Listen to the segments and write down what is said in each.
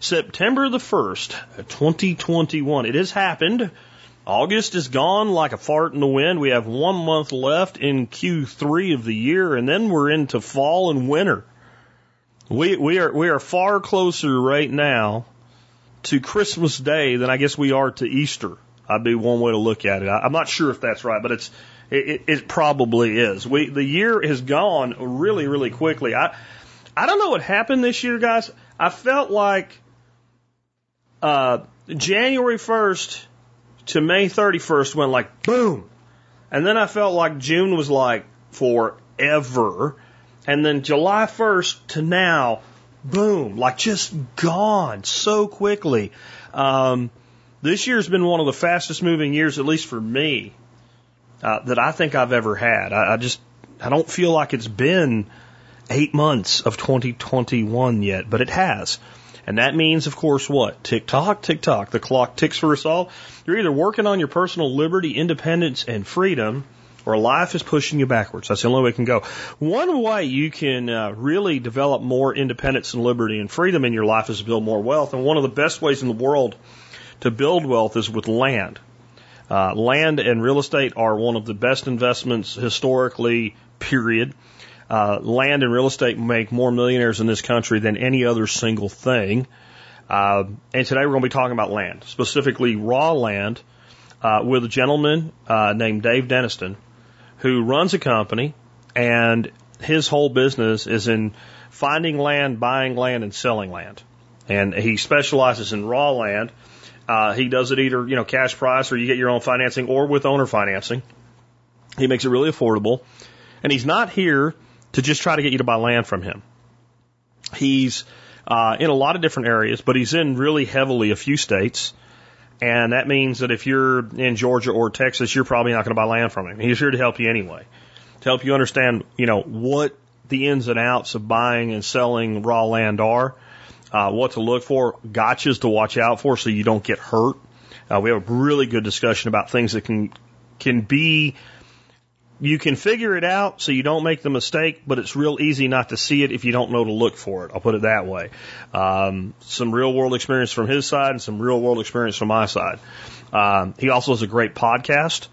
September the 1st, 2021. It has happened. August is gone like a fart in the wind. We have one month left in Q3 of the year, and then we're into fall and winter. We, we are, we are far closer right now to Christmas Day than I guess we are to Easter. I'd be one way to look at it. I, I'm not sure if that's right, but it's it, it, it probably is. We the year has gone really really quickly. I I don't know what happened this year, guys. I felt like uh, January first to May thirty first went like boom, and then I felt like June was like forever, and then July first to now, boom, like just gone so quickly. Um, this year's been one of the fastest moving years, at least for me, uh, that I think I've ever had. I, I just, I don't feel like it's been eight months of 2021 yet, but it has. And that means, of course, what? Tick tock, tick tock. The clock ticks for us all. You're either working on your personal liberty, independence, and freedom, or life is pushing you backwards. That's the only way it can go. One way you can uh, really develop more independence and liberty and freedom in your life is to build more wealth. And one of the best ways in the world to build wealth is with land. Uh, land and real estate are one of the best investments historically, period. Uh, land and real estate make more millionaires in this country than any other single thing. Uh, and today we're going to be talking about land, specifically raw land, uh, with a gentleman uh, named Dave Deniston, who runs a company, and his whole business is in finding land, buying land, and selling land. And he specializes in raw land. Uh, he does it either, you know, cash price or you get your own financing or with owner financing. He makes it really affordable. And he's not here to just try to get you to buy land from him. He's uh, in a lot of different areas, but he's in really heavily a few states. And that means that if you're in Georgia or Texas, you're probably not going to buy land from him. He's here to help you anyway, to help you understand, you know, what the ins and outs of buying and selling raw land are, uh, what to look for, gotchas to watch out for so you don't get hurt. Uh, we have a really good discussion about things that can can be you can figure it out so you don't make the mistake, but it's real easy not to see it if you don't know to look for it. I'll put it that way. Um, some real world experience from his side and some real world experience from my side. Um, he also has a great podcast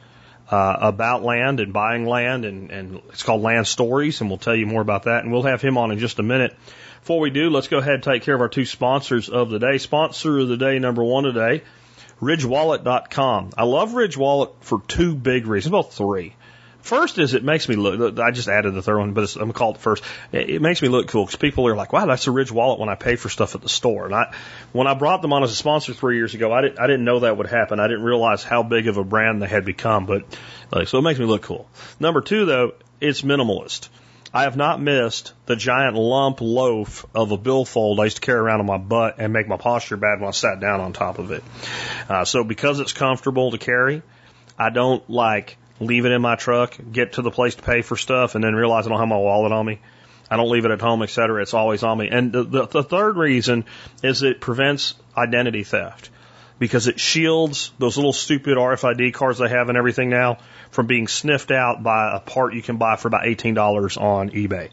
uh, about land and buying land, and, and it's called Land Stories, and we'll tell you more about that. And we'll have him on in just a minute. Before we do, let's go ahead and take care of our two sponsors of the day. Sponsor of the day, number one today, RidgeWallet.com. I love RidgeWallet for two big reasons, well, three. First is it makes me look. I just added the third one, but I'm gonna call it first. It, it makes me look cool because people are like, "Wow, that's a Ridge wallet." When I pay for stuff at the store, and I, when I brought them on as a sponsor three years ago, I didn't, I didn't know that would happen. I didn't realize how big of a brand they had become. But like, so it makes me look cool. Number two, though, it's minimalist. I have not missed the giant lump loaf of a billfold I used to carry around on my butt and make my posture bad when I sat down on top of it. Uh, so because it's comfortable to carry, I don't like leave it in my truck, get to the place to pay for stuff, and then realize I don't have my wallet on me. I don't leave it at home, et cetera. It's always on me. And the, the, the third reason is it prevents identity theft because it shields those little stupid RFID cards they have and everything now from being sniffed out by a part you can buy for about $18 on eBay.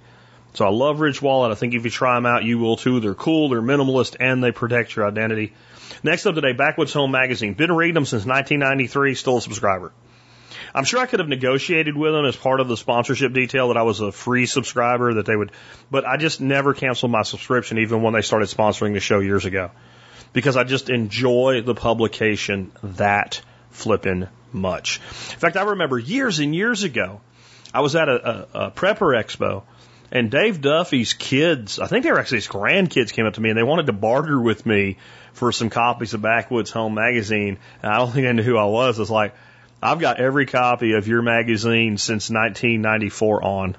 So I love Ridge Wallet. I think if you try them out, you will too. They're cool, they're minimalist, and they protect your identity. Next up today, Backwoods Home Magazine. Been reading them since 1993, still a subscriber. I'm sure I could have negotiated with them as part of the sponsorship detail that I was a free subscriber that they would, but I just never canceled my subscription even when they started sponsoring the show years ago because I just enjoy the publication that flippin' much. In fact, I remember years and years ago, I was at a, a, a prepper expo and Dave Duffy's kids, I think they were actually his grandkids came up to me and they wanted to barter with me for some copies of Backwoods Home magazine. And I don't think they knew who I was. I was like, I've got every copy of your magazine since 1994 on. And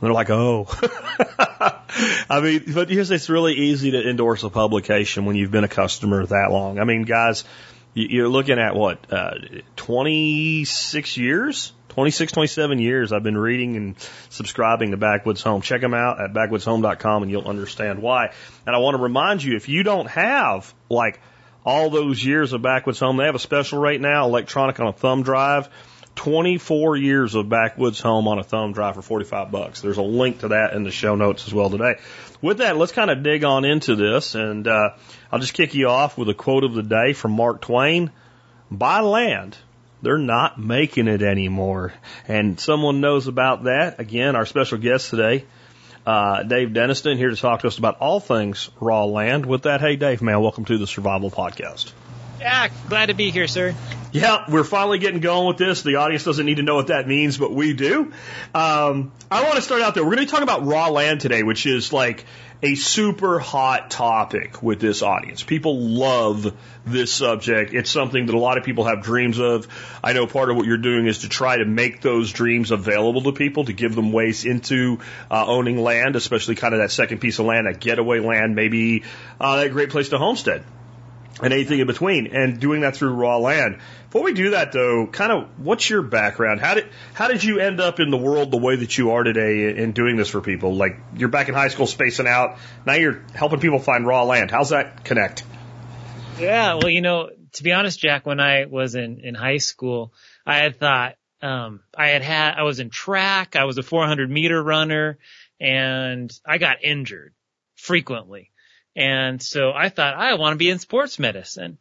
they're like, oh. I mean, but here's it's really easy to endorse a publication when you've been a customer that long. I mean, guys, you're looking at what, uh, 26 years? 26, 27 years I've been reading and subscribing to Backwoods Home. Check them out at backwoodshome.com and you'll understand why. And I want to remind you, if you don't have like all those years of Backwoods Home, they have a special right now, electronic on a thumb drive. 24 years of Backwoods Home on a thumb drive for 45 bucks. There's a link to that in the show notes as well today. With that, let's kind of dig on into this and, uh, I'll just kick you off with a quote of the day from Mark Twain. Buy land. They're not making it anymore. And someone knows about that. Again, our special guest today, uh, Dave Deniston, here to talk to us about all things raw land. With that, hey, Dave, man, welcome to the Survival Podcast. Yeah, glad to be here, sir. Yeah, we're finally getting going with this. The audience doesn't need to know what that means, but we do. Um, I want to start out there. We're going to be talking about raw land today, which is like a super hot topic with this audience. People love this subject. It's something that a lot of people have dreams of. I know part of what you're doing is to try to make those dreams available to people, to give them ways into uh, owning land, especially kind of that second piece of land, that getaway land, maybe uh, that great place to homestead and anything in between, and doing that through raw land. Before we do that, though, kind of what's your background? How did how did you end up in the world the way that you are today in doing this for people? Like you're back in high school spacing out, now you're helping people find raw land. How's that connect? Yeah, well, you know, to be honest, Jack, when I was in in high school, I had thought um, I had had I was in track, I was a 400 meter runner, and I got injured frequently. And so I thought I want to be in sports medicine.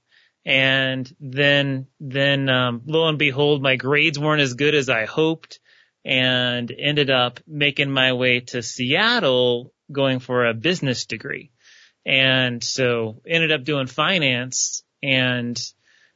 And then, then, um, lo and behold, my grades weren't as good as I hoped and ended up making my way to Seattle going for a business degree. And so ended up doing finance and,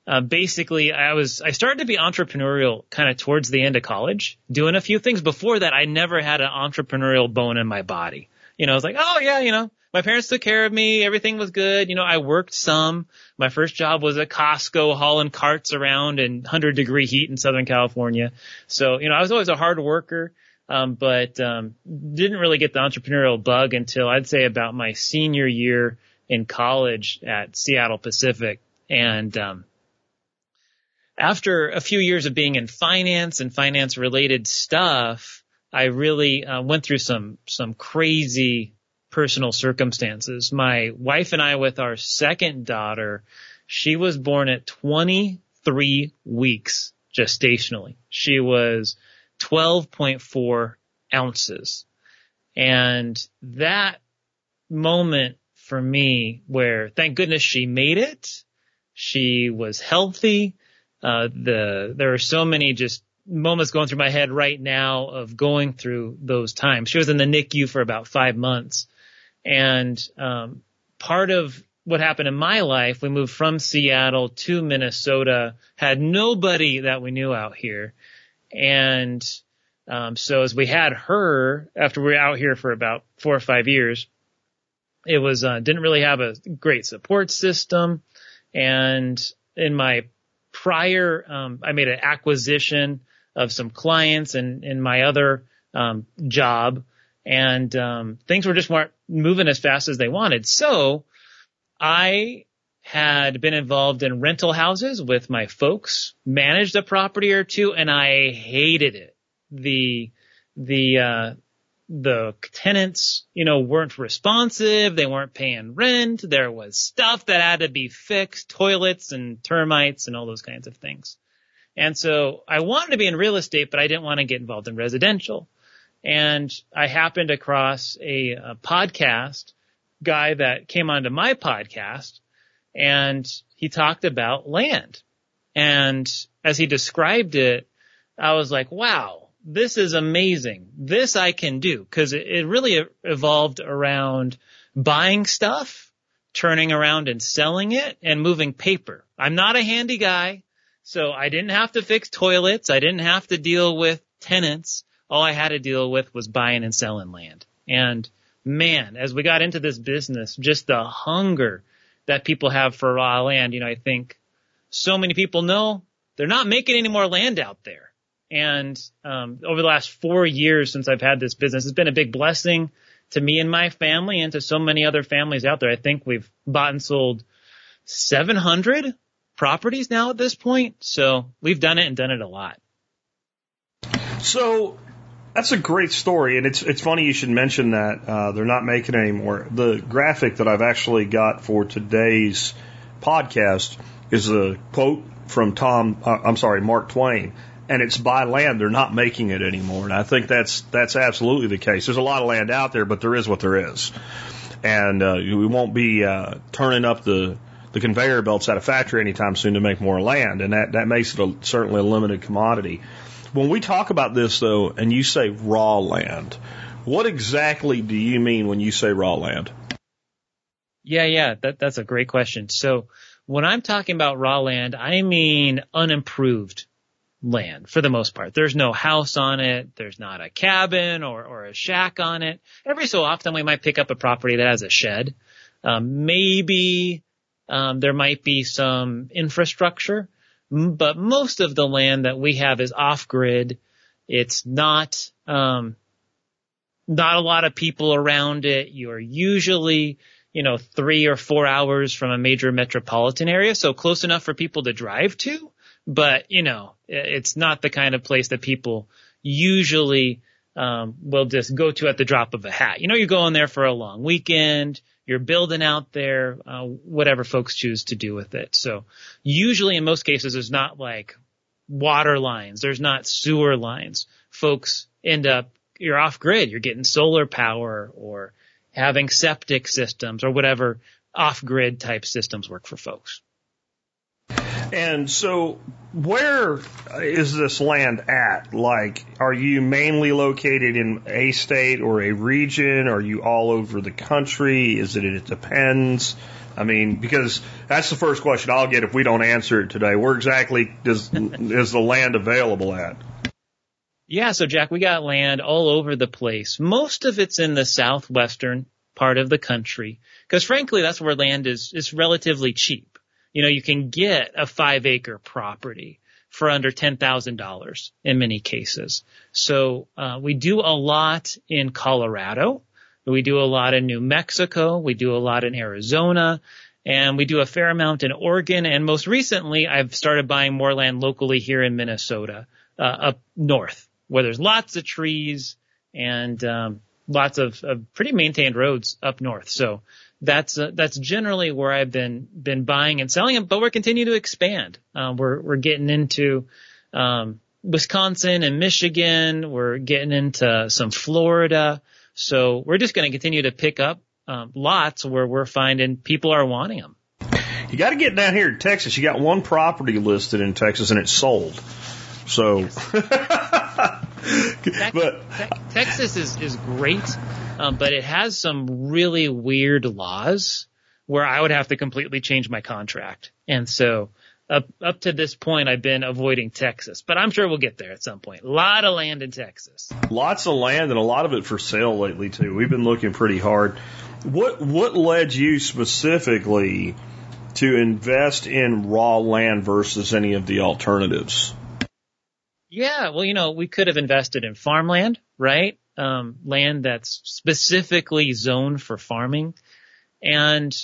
uh, basically I was, I started to be entrepreneurial kind of towards the end of college, doing a few things. Before that, I never had an entrepreneurial bone in my body. You know, I was like, oh yeah, you know, my parents took care of me. Everything was good. You know, I worked some. My first job was at Costco hauling carts around in 100 degree heat in Southern California. So, you know, I was always a hard worker. Um, but, um, didn't really get the entrepreneurial bug until I'd say about my senior year in college at Seattle Pacific. And, um, after a few years of being in finance and finance related stuff, I really uh, went through some some crazy personal circumstances. My wife and I, with our second daughter, she was born at 23 weeks gestationally. She was 12.4 ounces. And that moment for me where thank goodness she made it. She was healthy. Uh, the, there are so many just moments going through my head right now of going through those times. She was in the NICU for about five months and um, part of what happened in my life, we moved from Seattle to Minnesota, had nobody that we knew out here. And um, so as we had her, after we were out here for about four or five years, it was uh, didn't really have a great support system. And in my prior, um, I made an acquisition of some clients and in my other um, job, and um, things were just weren't moving as fast as they wanted. So I had been involved in rental houses with my folks, managed a property or two, and I hated it. The the uh, the tenants, you know, weren't responsive. They weren't paying rent. There was stuff that had to be fixed, toilets and termites and all those kinds of things. And so I wanted to be in real estate, but I didn't want to get involved in residential and I happened across a, a podcast guy that came onto my podcast and he talked about land. And as he described it, I was like, wow, this is amazing. This I can do because it, it really evolved around buying stuff, turning around and selling it and moving paper. I'm not a handy guy. So I didn't have to fix toilets. I didn't have to deal with tenants all I had to deal with was buying and selling land. And man, as we got into this business, just the hunger that people have for raw land, you know, I think so many people know they're not making any more land out there. And um, over the last four years since I've had this business, it's been a big blessing to me and my family and to so many other families out there. I think we've bought and sold 700 properties now at this point. So we've done it and done it a lot. So that's a great story, and it's it's funny you should mention that uh, they're not making it anymore. The graphic that I've actually got for today's podcast is a quote from Tom. Uh, I'm sorry, Mark Twain, and it's buy land. They're not making it anymore, and I think that's that's absolutely the case. There's a lot of land out there, but there is what there is, and uh, we won't be uh, turning up the the conveyor belts at a factory anytime soon to make more land, and that that makes it a, certainly a limited commodity. When we talk about this though, and you say raw land, what exactly do you mean when you say raw land? Yeah, yeah, that, that's a great question. So when I'm talking about raw land, I mean unimproved land for the most part. There's no house on it. There's not a cabin or, or a shack on it. Every so often we might pick up a property that has a shed. Um, maybe, um, there might be some infrastructure, but most of the land that we have is off grid. It's not, um, not a lot of people around it. You're usually, you know, three or four hours from a major metropolitan area. So close enough for people to drive to, but you know, it's not the kind of place that people usually, um, will just go to at the drop of a hat. You know, you're going there for a long weekend you're building out there, uh, whatever folks choose to do with it. So usually in most cases, there's not like water lines. There's not sewer lines. Folks end up, you're off grid. You're getting solar power or having septic systems or whatever off grid type systems work for folks. And so, where is this land at? Like, are you mainly located in a state or a region? Are you all over the country? Is it, it depends? I mean, because that's the first question I'll get if we don't answer it today. Where exactly does, is the land available at? Yeah, so Jack, we got land all over the place. Most of it's in the southwestern part of the country, because frankly, that's where land is, is relatively cheap you know, you can get a five acre property for under $10,000 in many cases. So, uh, we do a lot in Colorado. We do a lot in New Mexico. We do a lot in Arizona and we do a fair amount in Oregon. And most recently, I've started buying more land locally here in Minnesota, uh, up north where there's lots of trees and, um, lots of, of pretty maintained roads up north. So that's uh, that's generally where I've been been buying and selling them. But we're continuing to expand. Uh, we're we're getting into um, Wisconsin and Michigan. We're getting into some Florida. So we're just going to continue to pick up um, lots where we're finding people are wanting them. You got to get down here to Texas. You got one property listed in Texas and it's sold. So, but Texas is is great um, but it has some really weird laws where I would have to completely change my contract. And so up up to this point, I've been avoiding Texas, but I'm sure we'll get there at some point. A lot of land in Texas. Lots of land and a lot of it for sale lately too. We've been looking pretty hard. What what led you specifically to invest in raw land versus any of the alternatives? Yeah, well, you know, we could have invested in farmland, right? Um, land that's specifically zoned for farming. And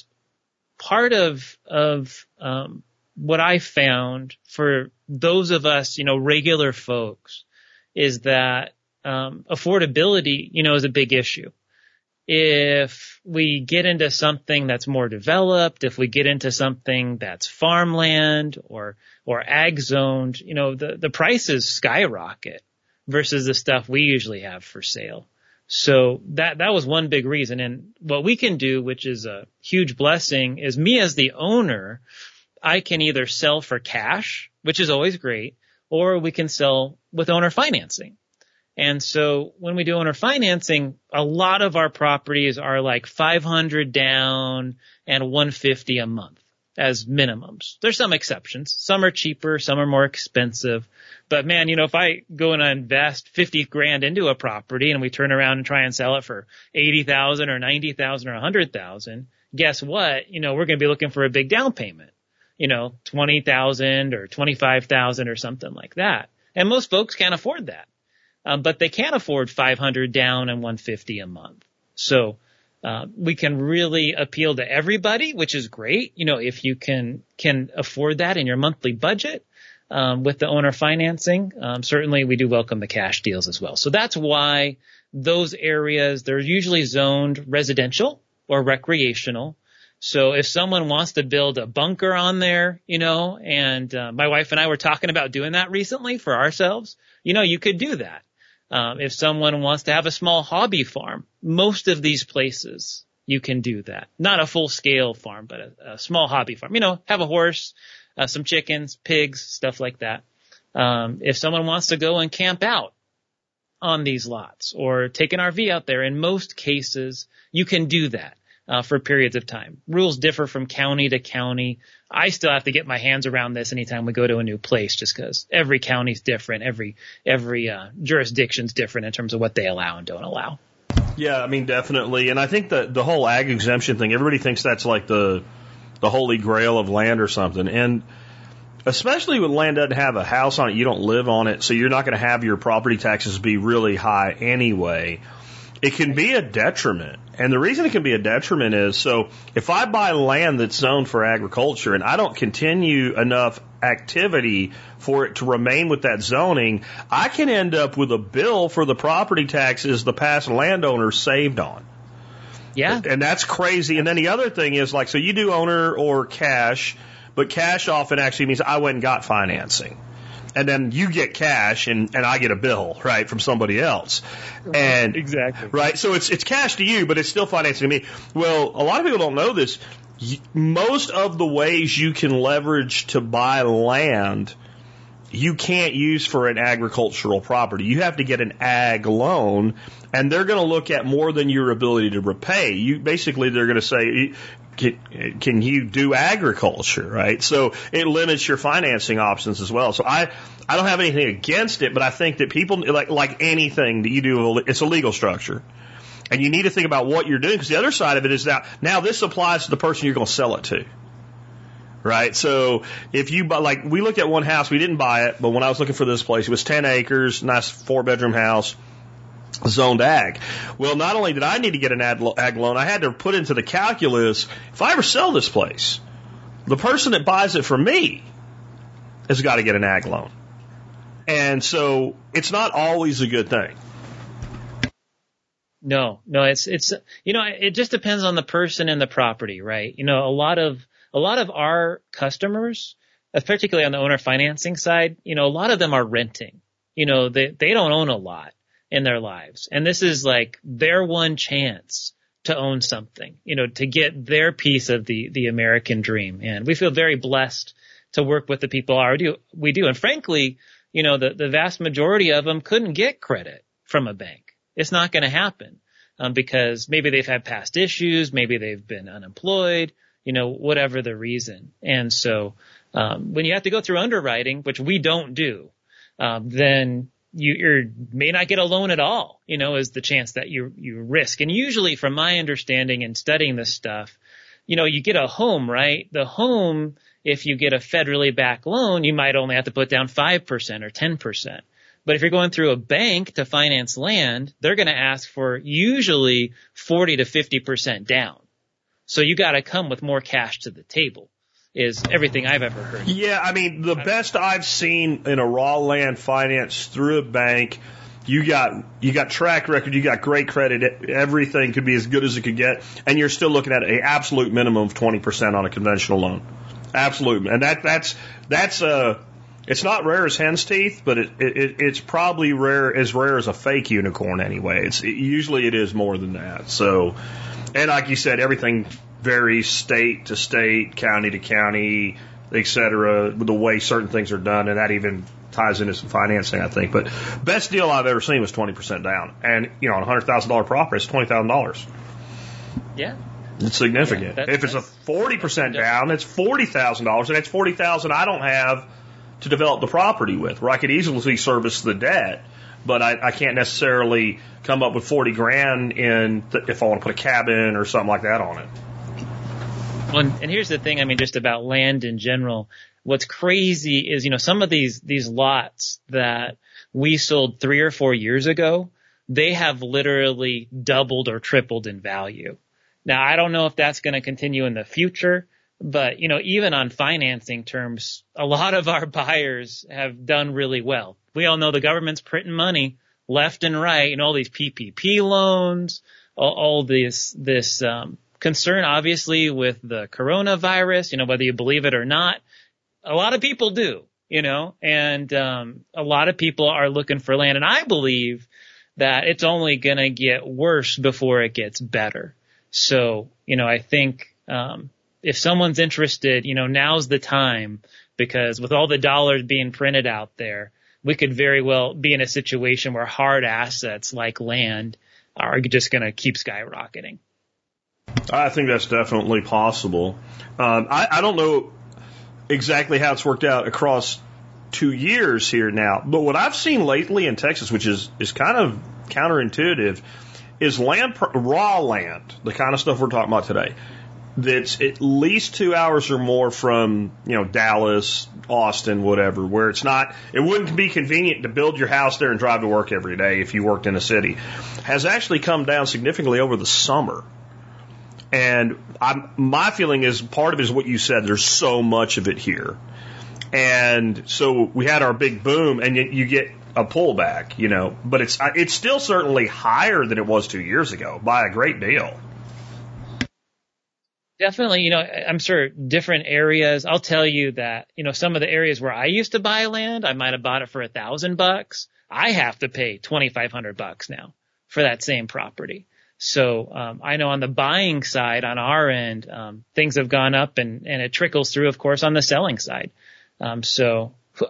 part of of um, what I found for those of us, you know, regular folks, is that um, affordability, you know, is a big issue. If we get into something that's more developed, if we get into something that's farmland or or ag zoned, you know, the the prices skyrocket versus the stuff we usually have for sale. So that, that was one big reason. And what we can do, which is a huge blessing, is me as the owner, I can either sell for cash, which is always great, or we can sell with owner financing. And so when we do owner financing, a lot of our properties are like 500 down and 150 a month as minimums. There's some exceptions. Some are cheaper, some are more expensive. But man, you know, if I go and invest 50 grand into a property and we turn around and try and sell it for 80,000 or 90,000 or 100,000, guess what? You know, we're going to be looking for a big down payment. You know, 20,000 or 25,000 or something like that. And most folks can't afford that. Um, but they can afford 500 down and 150 a month. So, uh, we can really appeal to everybody, which is great. You know, if you can, can afford that in your monthly budget, um, with the owner financing, um, certainly we do welcome the cash deals as well. So that's why those areas, they're usually zoned residential or recreational. So if someone wants to build a bunker on there, you know, and uh, my wife and I were talking about doing that recently for ourselves, you know, you could do that. Um, if someone wants to have a small hobby farm, most of these places you can do that. Not a full scale farm, but a, a small hobby farm. You know, have a horse, uh, some chickens, pigs, stuff like that. Um, if someone wants to go and camp out on these lots or take an RV out there, in most cases you can do that uh, for periods of time. Rules differ from county to county. I still have to get my hands around this anytime we go to a new place, just because every county's different, every every uh, jurisdiction's different in terms of what they allow and don't allow. Yeah, I mean definitely, and I think that the whole ag exemption thing, everybody thinks that's like the the holy grail of land or something, and especially when land doesn't have a house on it, you don't live on it, so you're not going to have your property taxes be really high anyway. It can be a detriment. And the reason it can be a detriment is so if I buy land that's zoned for agriculture and I don't continue enough activity for it to remain with that zoning, I can end up with a bill for the property taxes the past landowner saved on. Yeah. And that's crazy. And then the other thing is like, so you do owner or cash, but cash often actually means I went and got financing. And then you get cash and, and I get a bill, right, from somebody else. And Exactly. right? So it's it's cash to you, but it's still financing to me. Well, a lot of people don't know this. Most of the ways you can leverage to buy land, you can't use for an agricultural property. You have to get an ag loan, and they're going to look at more than your ability to repay. You basically they're going to say. Can, can you do agriculture, right? So it limits your financing options as well. So I, I don't have anything against it, but I think that people, like, like anything that you do, it's a legal structure. And you need to think about what you're doing because the other side of it is that now this applies to the person you're going to sell it to. Right. So if you buy, like, we looked at one house, we didn't buy it, but when I was looking for this place, it was 10 acres, nice four bedroom house, zoned ag. Well, not only did I need to get an ag, loan, I had to put into the calculus, if I ever sell this place, the person that buys it from me has got to get an ag loan. And so it's not always a good thing. No, no, it's, it's, you know, it just depends on the person and the property, right? You know, a lot of, a lot of our customers, uh, particularly on the owner financing side, you know, a lot of them are renting. You know, they, they don't own a lot in their lives. And this is like their one chance to own something, you know, to get their piece of the, the American dream. And we feel very blessed to work with the people our we do. And frankly, you know, the, the vast majority of them couldn't get credit from a bank. It's not going to happen um, because maybe they've had past issues, maybe they've been unemployed, you know, whatever the reason. And so um, when you have to go through underwriting, which we don't do, um, then you may not get a loan at all. You know, is the chance that you you risk. And usually, from my understanding and studying this stuff, you know, you get a home, right? The home, if you get a federally backed loan, you might only have to put down 5% or 10%. But if you're going through a bank to finance land, they're going to ask for usually 40 to 50% down. So you got to come with more cash to the table is everything I've ever heard. Yeah, I mean, the best I've seen in a raw land finance through a bank, you got you got track record, you got great credit, everything could be as good as it could get, and you're still looking at an absolute minimum of twenty percent on a conventional loan. Absolute, and that that's that's uh it's not rare as hen's teeth, but it, it it's probably rare as rare as a fake unicorn anyway. It's it, usually it is more than that. So, and like you said, everything varies state to state, county to county, et cetera, with the way certain things are done, and that even ties into some financing, I think. But best deal I've ever seen was 20% down. And, you know, on a $100,000 property, it's $20,000. Yeah. It's significant. Yeah, if it's a 40% down, it's $40,000, and it's 40000 I don't have to develop the property with, where I could easily service the debt. But I, I can't necessarily come up with 40 grand in th- if I want to put a cabin or something like that on it. Well, and, and here's the thing. I mean, just about land in general. What's crazy is, you know, some of these, these lots that we sold three or four years ago, they have literally doubled or tripled in value. Now, I don't know if that's going to continue in the future, but you know, even on financing terms, a lot of our buyers have done really well. We all know the government's printing money left and right and all these PPP loans, all, all this, this, um, concern obviously with the coronavirus, you know, whether you believe it or not. A lot of people do, you know, and, um, a lot of people are looking for land and I believe that it's only going to get worse before it gets better. So, you know, I think, um, if someone's interested, you know, now's the time because with all the dollars being printed out there, we could very well be in a situation where hard assets like land are just going to keep skyrocketing. I think that's definitely possible. Um, I, I don't know exactly how it's worked out across two years here now, but what I've seen lately in Texas, which is is kind of counterintuitive, is land raw land, the kind of stuff we're talking about today. That's at least two hours or more from you know Dallas, Austin, whatever, where it's not. It wouldn't be convenient to build your house there and drive to work every day if you worked in a city. Has actually come down significantly over the summer. And I'm, my feeling is part of it is what you said. There's so much of it here. And so we had our big boom and you, you get a pullback, you know, but it's, it's still certainly higher than it was two years ago by a great deal. Definitely, you know, I'm sure different areas. I'll tell you that, you know, some of the areas where I used to buy land, I might have bought it for a thousand bucks. I have to pay 2,500 bucks now for that same property. So um, I know on the buying side, on our end, um, things have gone up, and and it trickles through, of course, on the selling side. Um, so who,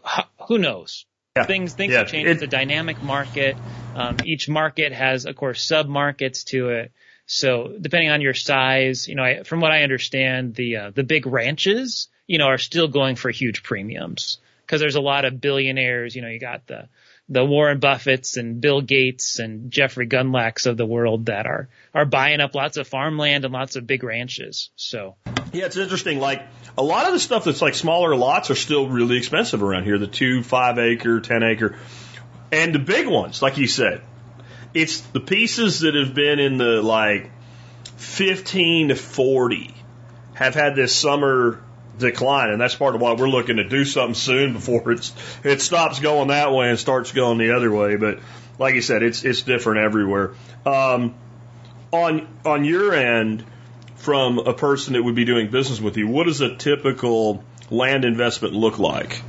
who knows? Yeah. Things things Yeah. have changed. It- It's a dynamic market. Um, each market has, of course, sub markets to it. So depending on your size, you know, I, from what I understand, the uh, the big ranches, you know, are still going for huge premiums because there's a lot of billionaires. You know, you got the the Warren Buffetts and Bill Gates and Jeffrey Gundlachs of the world that are are buying up lots of farmland and lots of big ranches. So Yeah, it's interesting. Like a lot of the stuff that's like smaller lots are still really expensive around here. The two, five acre, ten acre, and the big ones, like you said, it's the pieces that have been in the like fifteen to forty have had this summer decline, and that's part of why we're looking to do something soon before it's it stops going that way and starts going the other way. But like you said, it's it's different everywhere. Um, on on your end, from a person that would be doing business with you, what does a typical land investment look like?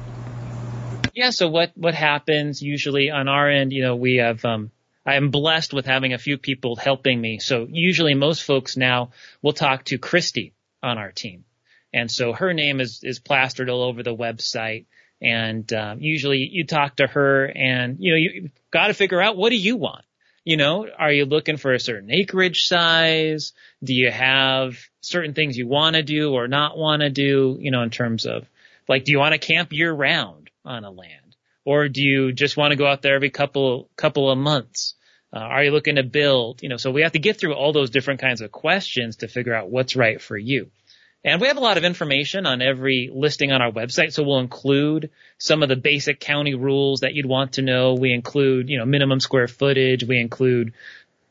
yeah, so what what happens usually on our end, you know, we have um I am blessed with having a few people helping me. So usually most folks now will talk to Christy on our team. And so her name is is plastered all over the website and um, usually you talk to her and you know you got to figure out what do you want? You know, are you looking for a certain acreage size? Do you have certain things you want to do or not want to do, you know, in terms of like do you want to camp year round on a land? Or do you just want to go out there every couple couple of months? Uh, are you looking to build? You know, so we have to get through all those different kinds of questions to figure out what's right for you. And we have a lot of information on every listing on our website, so we'll include some of the basic county rules that you'd want to know. We include, you know, minimum square footage. We include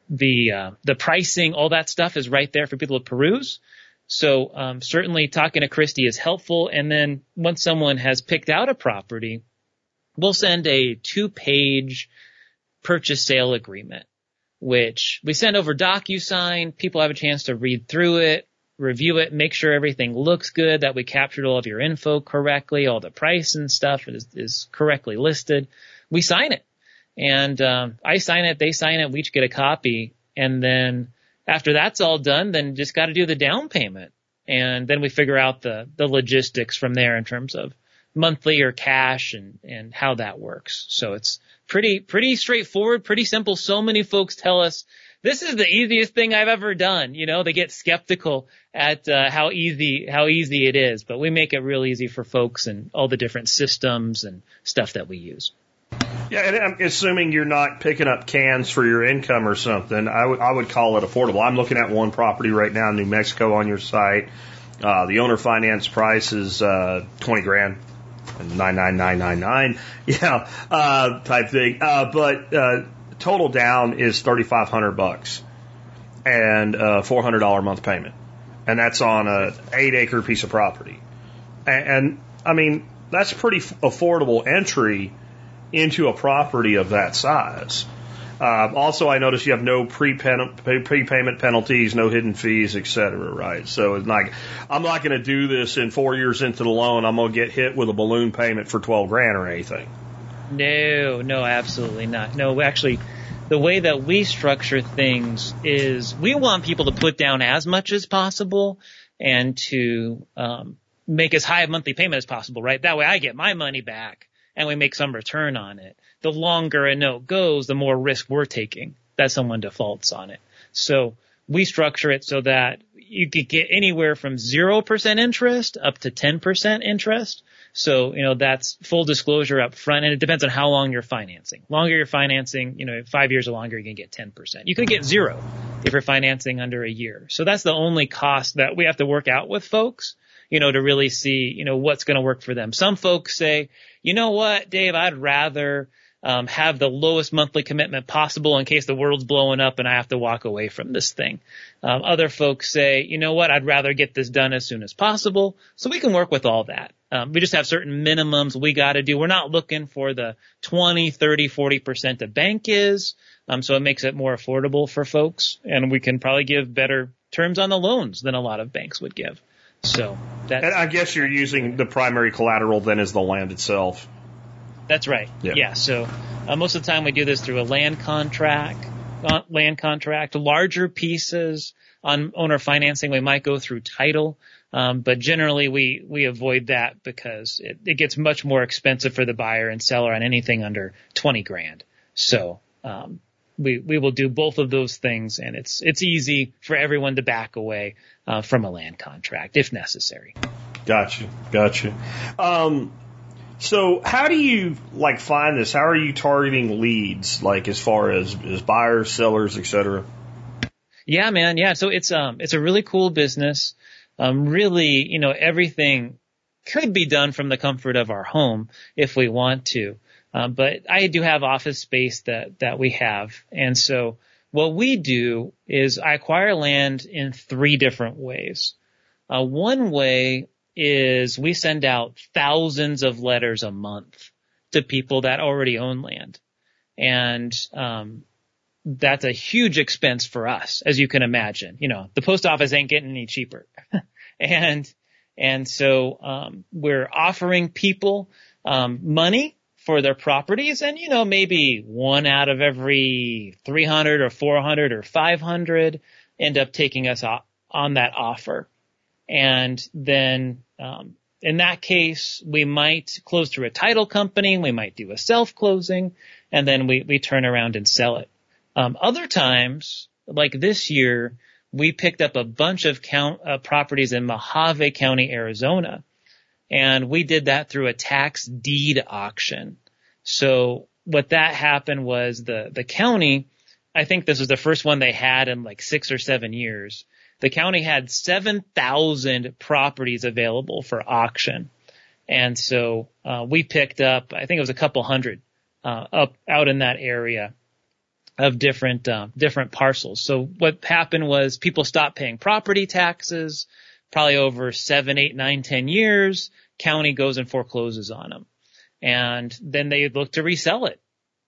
the uh, the pricing. All that stuff is right there for people to peruse. So um, certainly talking to Christy is helpful. And then once someone has picked out a property, we'll send a two-page purchase sale agreement, which we send over DocuSign. People have a chance to read through it, review it, make sure everything looks good, that we captured all of your info correctly, all the price and stuff is, is correctly listed. We sign it. And um, I sign it, they sign it, we each get a copy. And then after that's all done, then just got to do the down payment. And then we figure out the, the logistics from there in terms of monthly or cash and, and how that works. So it's pretty, pretty straightforward, pretty simple. So many folks tell us this is the easiest thing I've ever done. You know, they get skeptical at uh, how easy, how easy it is, but we make it real easy for folks and all the different systems and stuff that we use. Yeah, and I'm assuming you're not picking up cans for your income or something. I would I would call it affordable. I'm looking at one property right now in New Mexico on your site. Uh, the owner finance price is uh, twenty grand, nine nine nine nine nine. Yeah, uh, type thing. Uh, but uh, total down is thirty five hundred bucks and a hundred dollar a month payment, and that's on a eight acre piece of property. And, and I mean that's pretty affordable entry into a property of that size. Uh, also, I notice you have no prepayment penalties, no hidden fees, et cetera, right? So it's like, I'm not going to do this in four years into the loan. I'm going to get hit with a balloon payment for 12 grand or anything. No, no, absolutely not. No, actually, the way that we structure things is we want people to put down as much as possible and to um, make as high a monthly payment as possible, right? That way I get my money back and we make some return on it the longer a note goes, the more risk we're taking that someone defaults on it. So we structure it so that you could get anywhere from 0% interest up to 10% interest. So, you know, that's full disclosure up front and it depends on how long you're financing. Longer you're financing, you know, five years or longer, you can get 10%. You could get zero if you're financing under a year. So that's the only cost that we have to work out with folks, you know, to really see, you know, what's going to work for them. Some folks say, you know what, Dave, I'd rather um, have the lowest monthly commitment possible in case the world's blowing up and I have to walk away from this thing. Um, other folks say, you know what, I'd rather get this done as soon as possible. So we can work with all that. Um, we just have certain minimums we got to do. We're not looking for the 20, 30, 40% the bank is. Um, so it makes it more affordable for folks and we can probably give better terms on the loans than a lot of banks would give. So that's. And I guess you're using the primary collateral then as the land itself. That's right. Yeah. Yeah. So uh, most of the time we do this through a land contract, uh, land contract, larger pieces on owner financing. We might go through title. Um, but generally we, we avoid that because it, it gets much more expensive for the buyer and seller on anything under 20 grand. So, um, we, we will do both of those things and it's, it's easy for everyone to back away, uh, from a land contract if necessary. Gotcha. Gotcha. Um, so how do you like find this? How are you targeting leads, like as far as, as buyers, sellers, et cetera? Yeah, man. Yeah. So it's, um, it's a really cool business. Um, really, you know, everything could be done from the comfort of our home if we want to. Um, but I do have office space that, that we have. And so what we do is I acquire land in three different ways. Uh, one way is we send out thousands of letters a month to people that already own land. And, um, that's a huge expense for us, as you can imagine. You know, the post office ain't getting any cheaper. and, and so, um, we're offering people, um, money for their properties and, you know, maybe one out of every 300 or 400 or 500 end up taking us on that offer. And then, um, in that case, we might close through a title company. We might do a self closing and then we, we turn around and sell it. Um, other times, like this year, we picked up a bunch of count, uh, properties in Mohave County, Arizona, and we did that through a tax deed auction. So what that happened was the the county, I think this was the first one they had in like six or seven years the county had 7,000 properties available for auction. And so, uh, we picked up, I think it was a couple hundred, uh, up out in that area of different, uh, different parcels. So what happened was people stopped paying property taxes, probably over seven, eight, nine, ten years. County goes and forecloses on them. And then they look to resell it.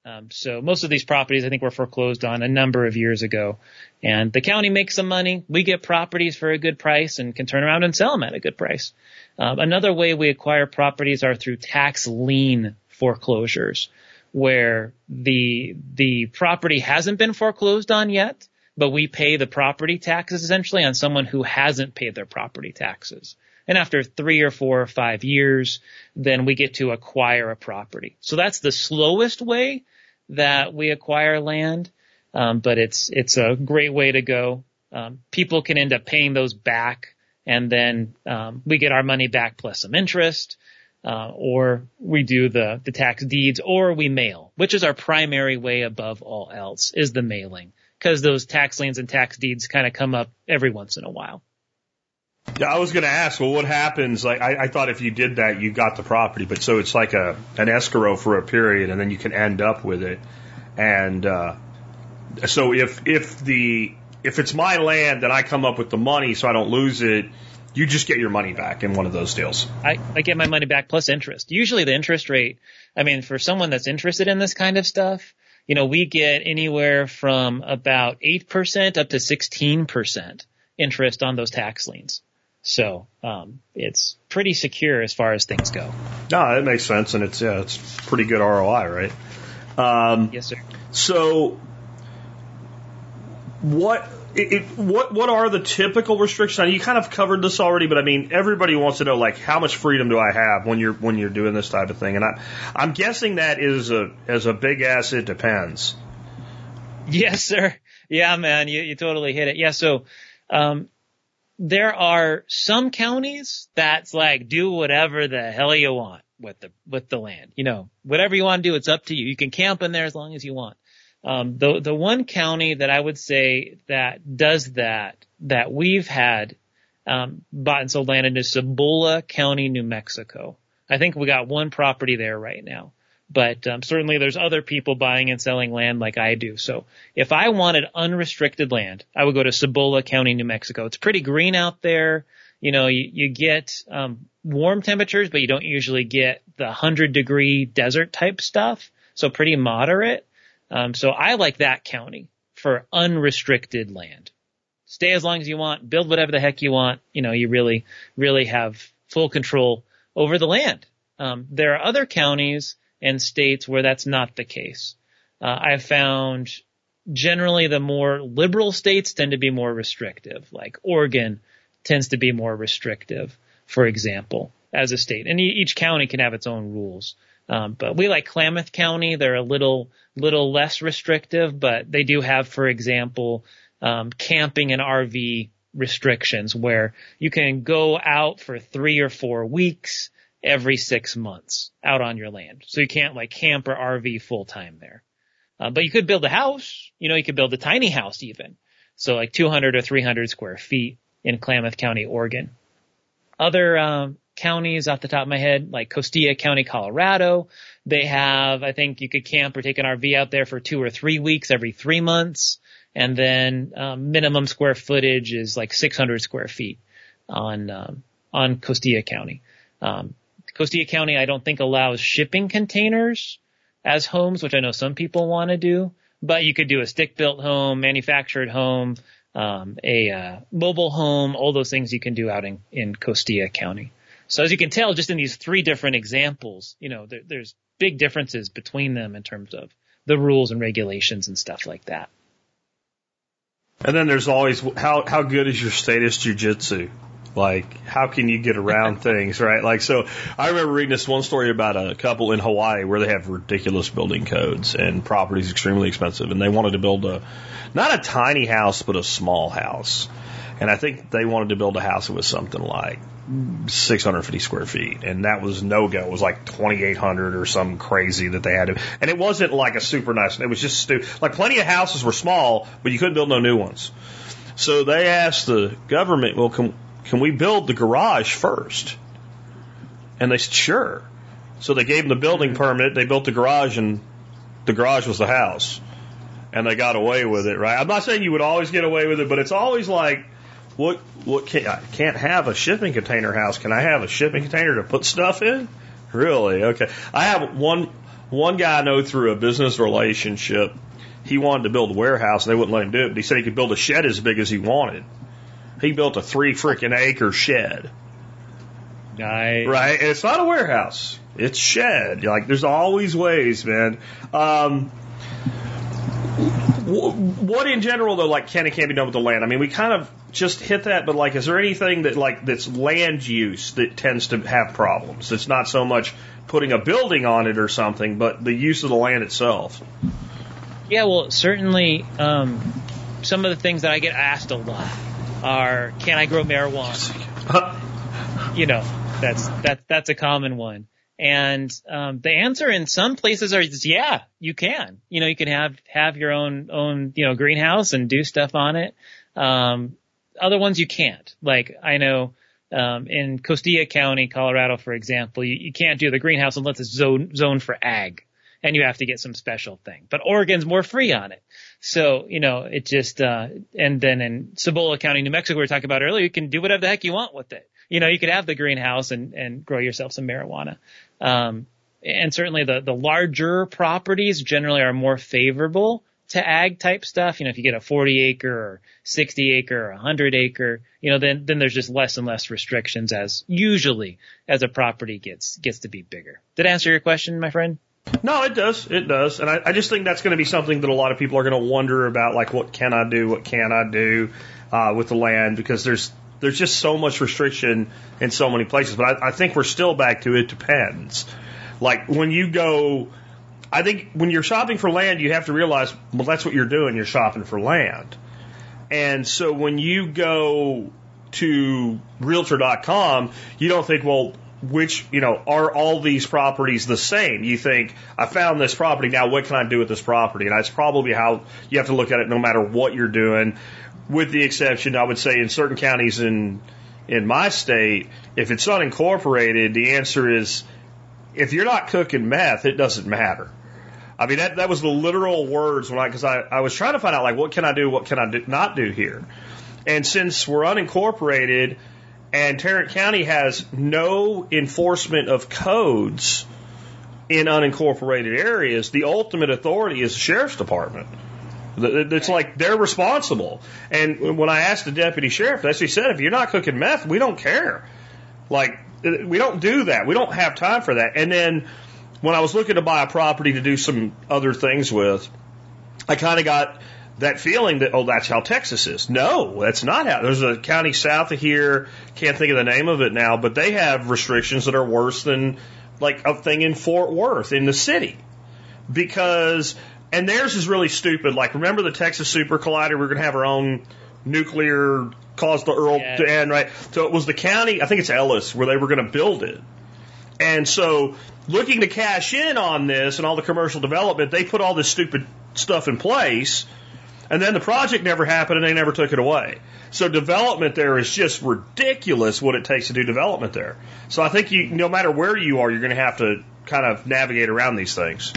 Um, so most of these properties, I think, were foreclosed on a number of years ago, and the county makes some money. We get properties for a good price and can turn around and sell them at a good price. Um, another way we acquire properties are through tax lien foreclosures, where the the property hasn't been foreclosed on yet, but we pay the property taxes essentially on someone who hasn't paid their property taxes. And after three or four or five years, then we get to acquire a property. So that's the slowest way that we acquire land. Um, but it's, it's a great way to go. Um, people can end up paying those back and then, um, we get our money back plus some interest. Uh, or we do the, the tax deeds or we mail, which is our primary way above all else is the mailing because those tax liens and tax deeds kind of come up every once in a while. Yeah, I was going to ask. Well, what happens? Like, I, I thought if you did that, you got the property, but so it's like a an escrow for a period, and then you can end up with it. And uh, so if if the if it's my land and I come up with the money so I don't lose it, you just get your money back in one of those deals. I, I get my money back plus interest. Usually the interest rate, I mean, for someone that's interested in this kind of stuff, you know, we get anywhere from about 8% up to 16% interest on those tax liens. So, um, it's pretty secure as far as things go. No, that makes sense, and it's yeah, it's pretty good ROI, right? Um, Yes, sir. so, what it, it, what what are the typical restrictions? I know you kind of covered this already, but I mean, everybody wants to know like how much freedom do I have when you're when you're doing this type of thing, and I I'm guessing that is a as a big ass. It depends. Yes, sir. Yeah, man, you, you totally hit it. Yeah, so, um, there are some counties that's like do whatever the hell you want with the with the land. You know, whatever you want to do, it's up to you. You can camp in there as long as you want. Um, the the one county that I would say that does that that we've had um, bought and sold land in is Cibola County, New Mexico. I think we got one property there right now, but um, certainly there's other people buying and selling land like I do. So if I wanted unrestricted land, I would go to Cibola County, New Mexico. It's pretty green out there. You know, you, you get um, warm temperatures, but you don't usually get the hundred degree desert type stuff. So pretty moderate. Um, so I like that county for unrestricted land. Stay as long as you want, build whatever the heck you want. You know, you really, really have full control over the land. Um, there are other counties and states where that's not the case. Uh, I've found generally the more liberal states tend to be more restrictive, like Oregon tends to be more restrictive, for example, as a state. And each county can have its own rules. Um, but we like Klamath County. They're a little, little less restrictive, but they do have, for example, um, camping and RV restrictions where you can go out for three or four weeks every six months out on your land. So you can't like camp or RV full time there. Uh, but you could build a house, you know, you could build a tiny house even. So like 200 or 300 square feet in Klamath County, Oregon. Other, um, counties off the top of my head, like Costilla County, Colorado, they have, I think you could camp or take an RV out there for two or three weeks every three months. And then, um, minimum square footage is like 600 square feet on, um, on Costilla County. Um, Costilla County, I don't think allows shipping containers as homes, which I know some people want to do, but you could do a stick built home, manufactured home, um, a uh, mobile home, all those things you can do out in, in Costilla County. So as you can tell, just in these three different examples, you know, there, there's big differences between them in terms of the rules and regulations and stuff like that. And then there's always how how good is your status jujitsu? Like, how can you get around things, right? Like, so I remember reading this one story about a couple in Hawaii where they have ridiculous building codes and property's extremely expensive, and they wanted to build a not a tiny house, but a small house. And I think they wanted to build a house that was something like 650 square feet, and that was no go. It was like 2,800 or some crazy that they had to. And it wasn't like a super nice. It was just stu- like plenty of houses were small, but you couldn't build no new ones. So they asked the government, well, can can we build the garage first? And they said sure. So they gave them the building permit. They built the garage, and the garage was the house, and they got away with it. Right? I'm not saying you would always get away with it, but it's always like what what can, I can't have a shipping container house. Can I have a shipping container to put stuff in? Really? Okay. I have one one guy I know through a business relationship. He wanted to build a warehouse and they wouldn't let him do it, but he said he could build a shed as big as he wanted. He built a three freaking acre shed. Nice. Right? And it's not a warehouse. It's shed. Like there's always ways, man. Um, what in general though, like can and can't be done with the land? I mean, we kind of just hit that, but like, is there anything that like that's land use that tends to have problems? It's not so much putting a building on it or something, but the use of the land itself. Yeah, well, certainly, um, some of the things that I get asked a lot are, can I grow marijuana? You know, that's, that's that's a common one. And, um, the answer in some places are, is yeah, you can. You know, you can have, have your own, own, you know, greenhouse and do stuff on it. Um, other ones you can't. Like, I know, um, in Costilla County, Colorado, for example, you, you can't do the greenhouse unless it's zone, zoned for ag. and you have to get some special thing. But Oregon's more free on it. So, you know, it just, uh, and then in Cibola County, New Mexico, we were talking about earlier, you can do whatever the heck you want with it. You know, you could have the greenhouse and, and grow yourself some marijuana. Um, and certainly the, the larger properties generally are more favorable to ag type stuff. You know, if you get a 40 acre or 60 acre or 100 acre, you know, then, then there's just less and less restrictions as usually as a property gets, gets to be bigger. Did I answer your question, my friend? No, it does. It does. And I, I just think that's going to be something that a lot of people are going to wonder about, like, what can I do? What can I do, uh, with the land? Because there's, there's just so much restriction in so many places. But I, I think we're still back to it depends. Like, when you go, I think when you're shopping for land, you have to realize, well, that's what you're doing. You're shopping for land. And so when you go to realtor.com, you don't think, well, which, you know, are all these properties the same? You think, I found this property, now what can I do with this property? And that's probably how you have to look at it no matter what you're doing, with the exception, I would say, in certain counties in, in my state, if it's unincorporated, the answer is, if you're not cooking meth, it doesn't matter. I mean, that, that was the literal words when I, cause I, I was trying to find out, like, what can I do? What can I do, not do here? And since we're unincorporated and Tarrant County has no enforcement of codes in unincorporated areas, the ultimate authority is the sheriff's department. It's like they're responsible. And when I asked the deputy sheriff, as he said, if you're not cooking meth, we don't care. Like, uh, we don't do that. We don't have time for that. And then when I was looking to buy a property to do some other things with, I kind of got that feeling that, oh, that's how Texas is. No, that's not how. There's a county south of here, can't think of the name of it now, but they have restrictions that are worse than like a thing in Fort Worth in the city. Because, and theirs is really stupid. Like, remember the Texas Super Collider? We're going to have our own nuclear cause the Earl Yeah. to end, right? So it was the county, I think it's Ellis, where they were going to build it. And so, looking to cash in on this and all the commercial development, they put all this stupid stuff in place, and then the project never happened and they never took it away. So development there is just ridiculous what it takes to do development there. So I think you, no matter where you are, you're going to have to kind of navigate around these things.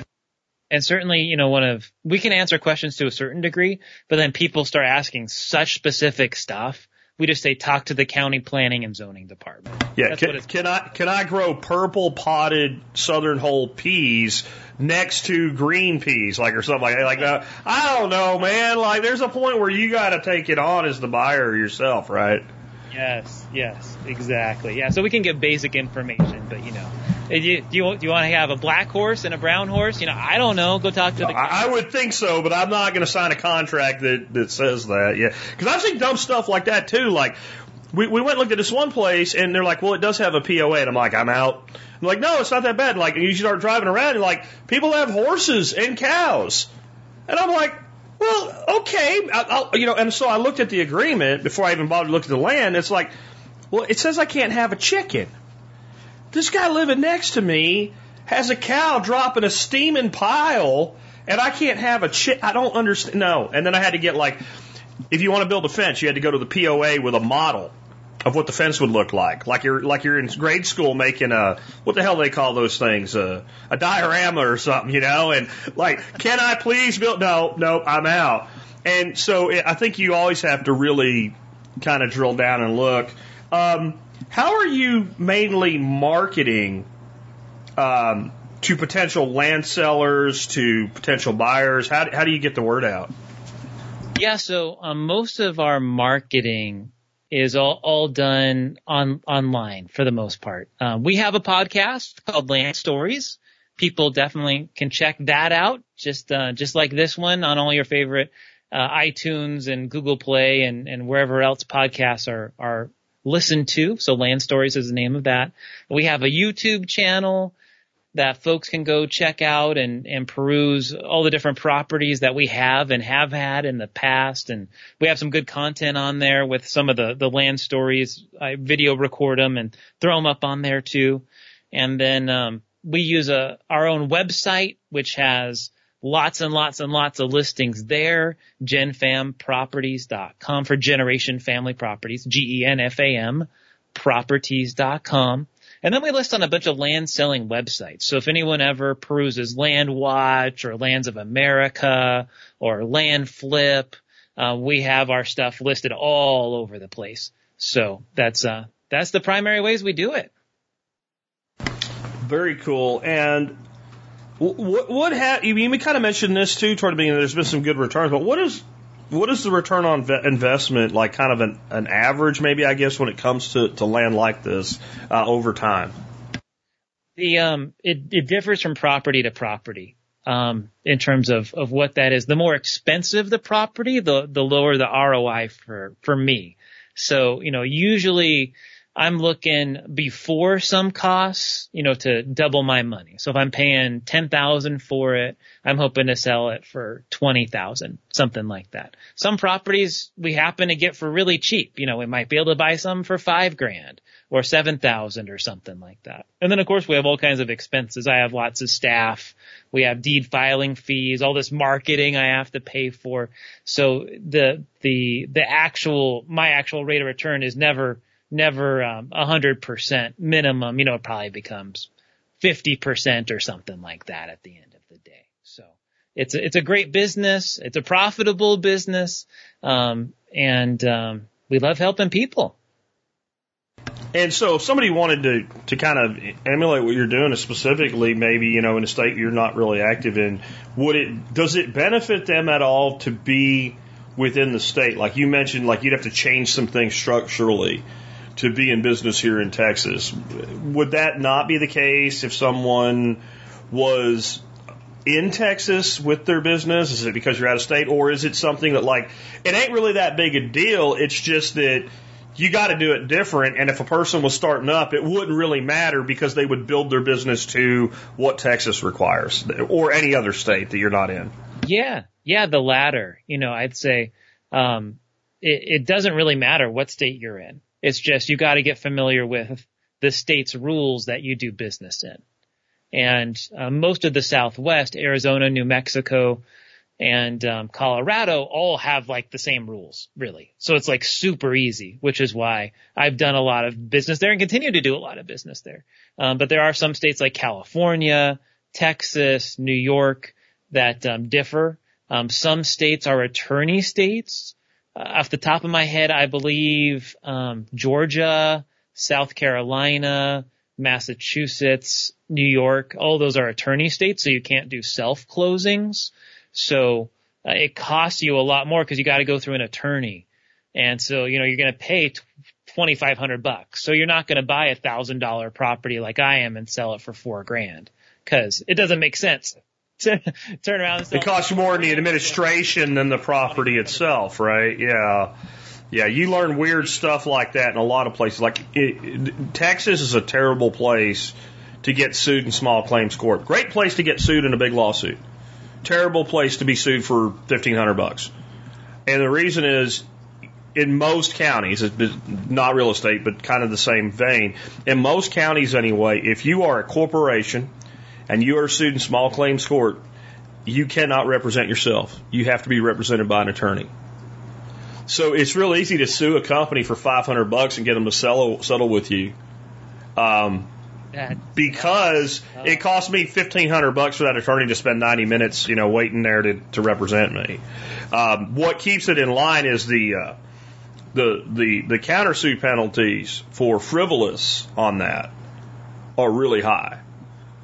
and certainly, you know, one of, we can answer questions to a certain degree, but then people start asking such specific stuff. We just say, talk to the county planning and zoning department. Yeah, That's can, can I can I grow purple potted southern whole peas next to green peas, like or something like that? Like that? I don't know, man. Like there's a point where you got to take it on as the buyer yourself, right? Yes, yes, exactly. Yeah, so we can give basic information, but you know, if you, do you, do you want to have a black horse and a brown horse? You know, I don't know. Go talk to the. I, I would think so, but I'm not going to sign a contract that that says that. Yeah, because I've seen dumb stuff like that too. Like we we went and looked at this one place, and they're like, "Well, it does have a POA," and I'm like, "I'm out." I'm like, "No, it's not that bad." Like you start driving around, and like people have horses and cows, and I'm like. Well, okay, I'll, you know, and so I looked at the agreement before I even bothered to look at the land. It's like, well, it says I can't have a chicken. This guy living next to me has a cow dropping a steaming pile, and I can't have a chick. I don't understand. No. And then I had to get like, if you want to build a fence, you had to go to the POA with a model of what the fence would look like. Like you're like you're in grade school making a what the hell do they call those things a a diorama or something, you know? And like, can I please build? No, no, I'm out. And so I think you always have to really kind of drill down and look. Um, how are you mainly marketing um, to potential land sellers, to potential buyers? How, how do you get the word out? Yeah, so um, most of our marketing is all, all done on online for the most part. Um, we have a podcast called Land Stories. People definitely can check that out, just uh, just like this one on all your favorite uh, iTunes and Google Play and, and wherever else podcasts are are listened to. So Land Stories is the name of that. We have a YouTube channel that folks can go check out and, and peruse all the different properties that we have and have had in the past. And we have some good content on there with some of the, the land stories. I video record them and throw them up on there too. And then, um, we use a, our own website, which has lots and lots and lots of listings there. genfamproperties.com for generation family properties, G-E-N-F-A-M properties.com. And then we list on a bunch of land selling websites. So if anyone ever peruses Land Watch or Lands of America or Land Flip, uh, we have our stuff listed all over the place. So that's, uh, that's the primary ways we do it. Very cool. And what what ha- you, you kind of mentioned this too toward the beginning. There's been some good returns, but what is what is the return on ve- investment like? Kind of an, an average, maybe I guess, when it comes to, to land like this uh, over time. The um, it it differs from property to property. Um, in terms of, of what that is, the more expensive the property, the, the lower the ROI for, for me. So, you know, usually I'm looking before some costs, you know, to double my money. So if I'm paying 10,000 for it, I'm hoping to sell it for 20,000, something like that. Some properties we happen to get for really cheap. You know, we might be able to buy some for five grand or 7,000 or something like that. And then of course we have all kinds of expenses. I have lots of staff. We have deed filing fees, all this marketing I have to pay for. So the, the, the actual, my actual rate of return is never never um, a hundred percent minimum. You know, it probably becomes fifty percent or something like that at the end of the day. So it's a, it's a great business. It's a profitable business, um, and um, we love helping people. And so, if somebody wanted to to kind of emulate what you're doing, specifically maybe you know in a state you're not really active in, would it does it benefit them at all to be within the state? Like you mentioned, like you'd have to change some things structurally to be in business here in Texas. Would that not be the case if someone was in Texas with their business? Is it because you're out of state, or is it something that like it ain't really that big a deal? It's just that you got to do it different. And if a person was starting up, it wouldn't really matter because they would build their business to what Texas requires or any other state that you're not in. Yeah, yeah, the latter. You know, I'd say um, it, it doesn't really matter what state you're in. It's just you got to get familiar with the state's rules that you do business in. And uh, most of the Southwest, Arizona, New Mexico, and um, Colorado all have like the same rules, really. So it's like super easy, which is why I've done a lot of business there and continue to do a lot of business there. Um, but there are some states like California, Texas, New York that um, differ. Um, some states are attorney states, off the top of my head, I believe um, Georgia, South Carolina, Massachusetts, New York, all those are attorney states, so you can't do self closings. So uh, it costs you a lot more because you got to go through an attorney, and so you know you're going to pay twenty five hundred bucks. So you're not going to buy a thousand dollar property like I am and sell it for four grand because it doesn't make sense turn around and sell. It costs you more in the administration than the property itself, right? Yeah. Yeah, you learn weird stuff like that in a lot of places. Like it, Texas is a terrible place to get sued in small claims court. Great place to get sued in a big lawsuit. Terrible place to be sued for fifteen hundred bucks. And the reason is, in most counties, not real estate, but kind of the same vein. In most counties, anyway, if you are a corporation and you are sued in small claims court, you cannot represent yourself. You have to be represented by an attorney. So it's real easy to sue a company for 500 bucks and get them to settle, settle with you. Um, because it cost me 1500 bucks for that attorney to spend 90 minutes, you know, waiting there to, to represent me. Um, what keeps it in line is the, uh, the, the, the countersuit penalties for frivolous on that are really high.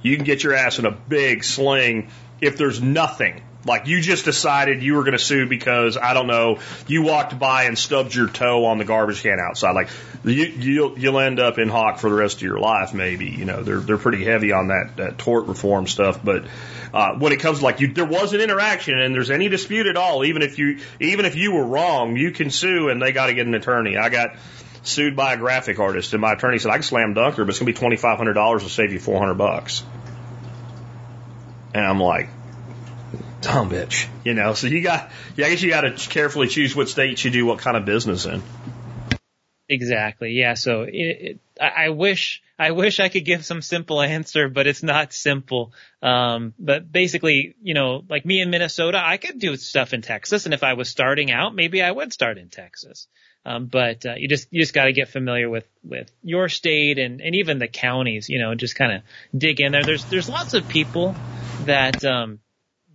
You can get your ass in a big sling if there's nothing. Like you just decided you were going to sue because I don't know you walked by and stubbed your toe on the garbage can outside. Like you, you'll you'll end up in hock for the rest of your life. Maybe you know they're they're pretty heavy on that, that tort reform stuff. But uh, when it comes to like you, there was an interaction and there's any dispute at all, even if you even if you were wrong, you can sue and they got to get an attorney. I got sued by a graphic artist, and my attorney said I can slam dunk her, but it's gonna be twenty five hundred dollars to save you four hundred bucks. And I'm like, dumb bitch, you know. So you got, yeah, I guess you got to carefully choose what states you do what kind of business in. Exactly. Yeah. So it, it, I wish, I wish I could give some simple answer, but it's not simple. Um, but basically, you know, like me in Minnesota, I could do stuff in Texas. And if I was starting out, maybe I would start in Texas. Um, but uh, you just you just got to get familiar with with your state and and even the counties. You know, just kind of dig in there. There's there's lots of people that um,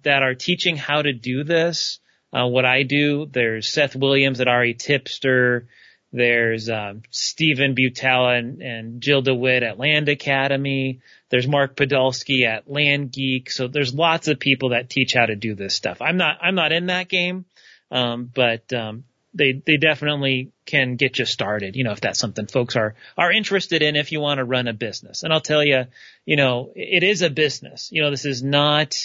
that are teaching how to do this. Uh, what I do, there's Seth Williams at RE Tipster. There's um, Steven Butala and, and Jill DeWitt at Land Academy. There's Mark Podolsky at Land Geek. So there's lots of people that teach how to do this stuff. I'm not I'm not in that game, um, but um, they they definitely can get you started. You know, if that's something folks are are interested in, if you want to run a business. And I'll tell you, you know, it is a business. You know, this is not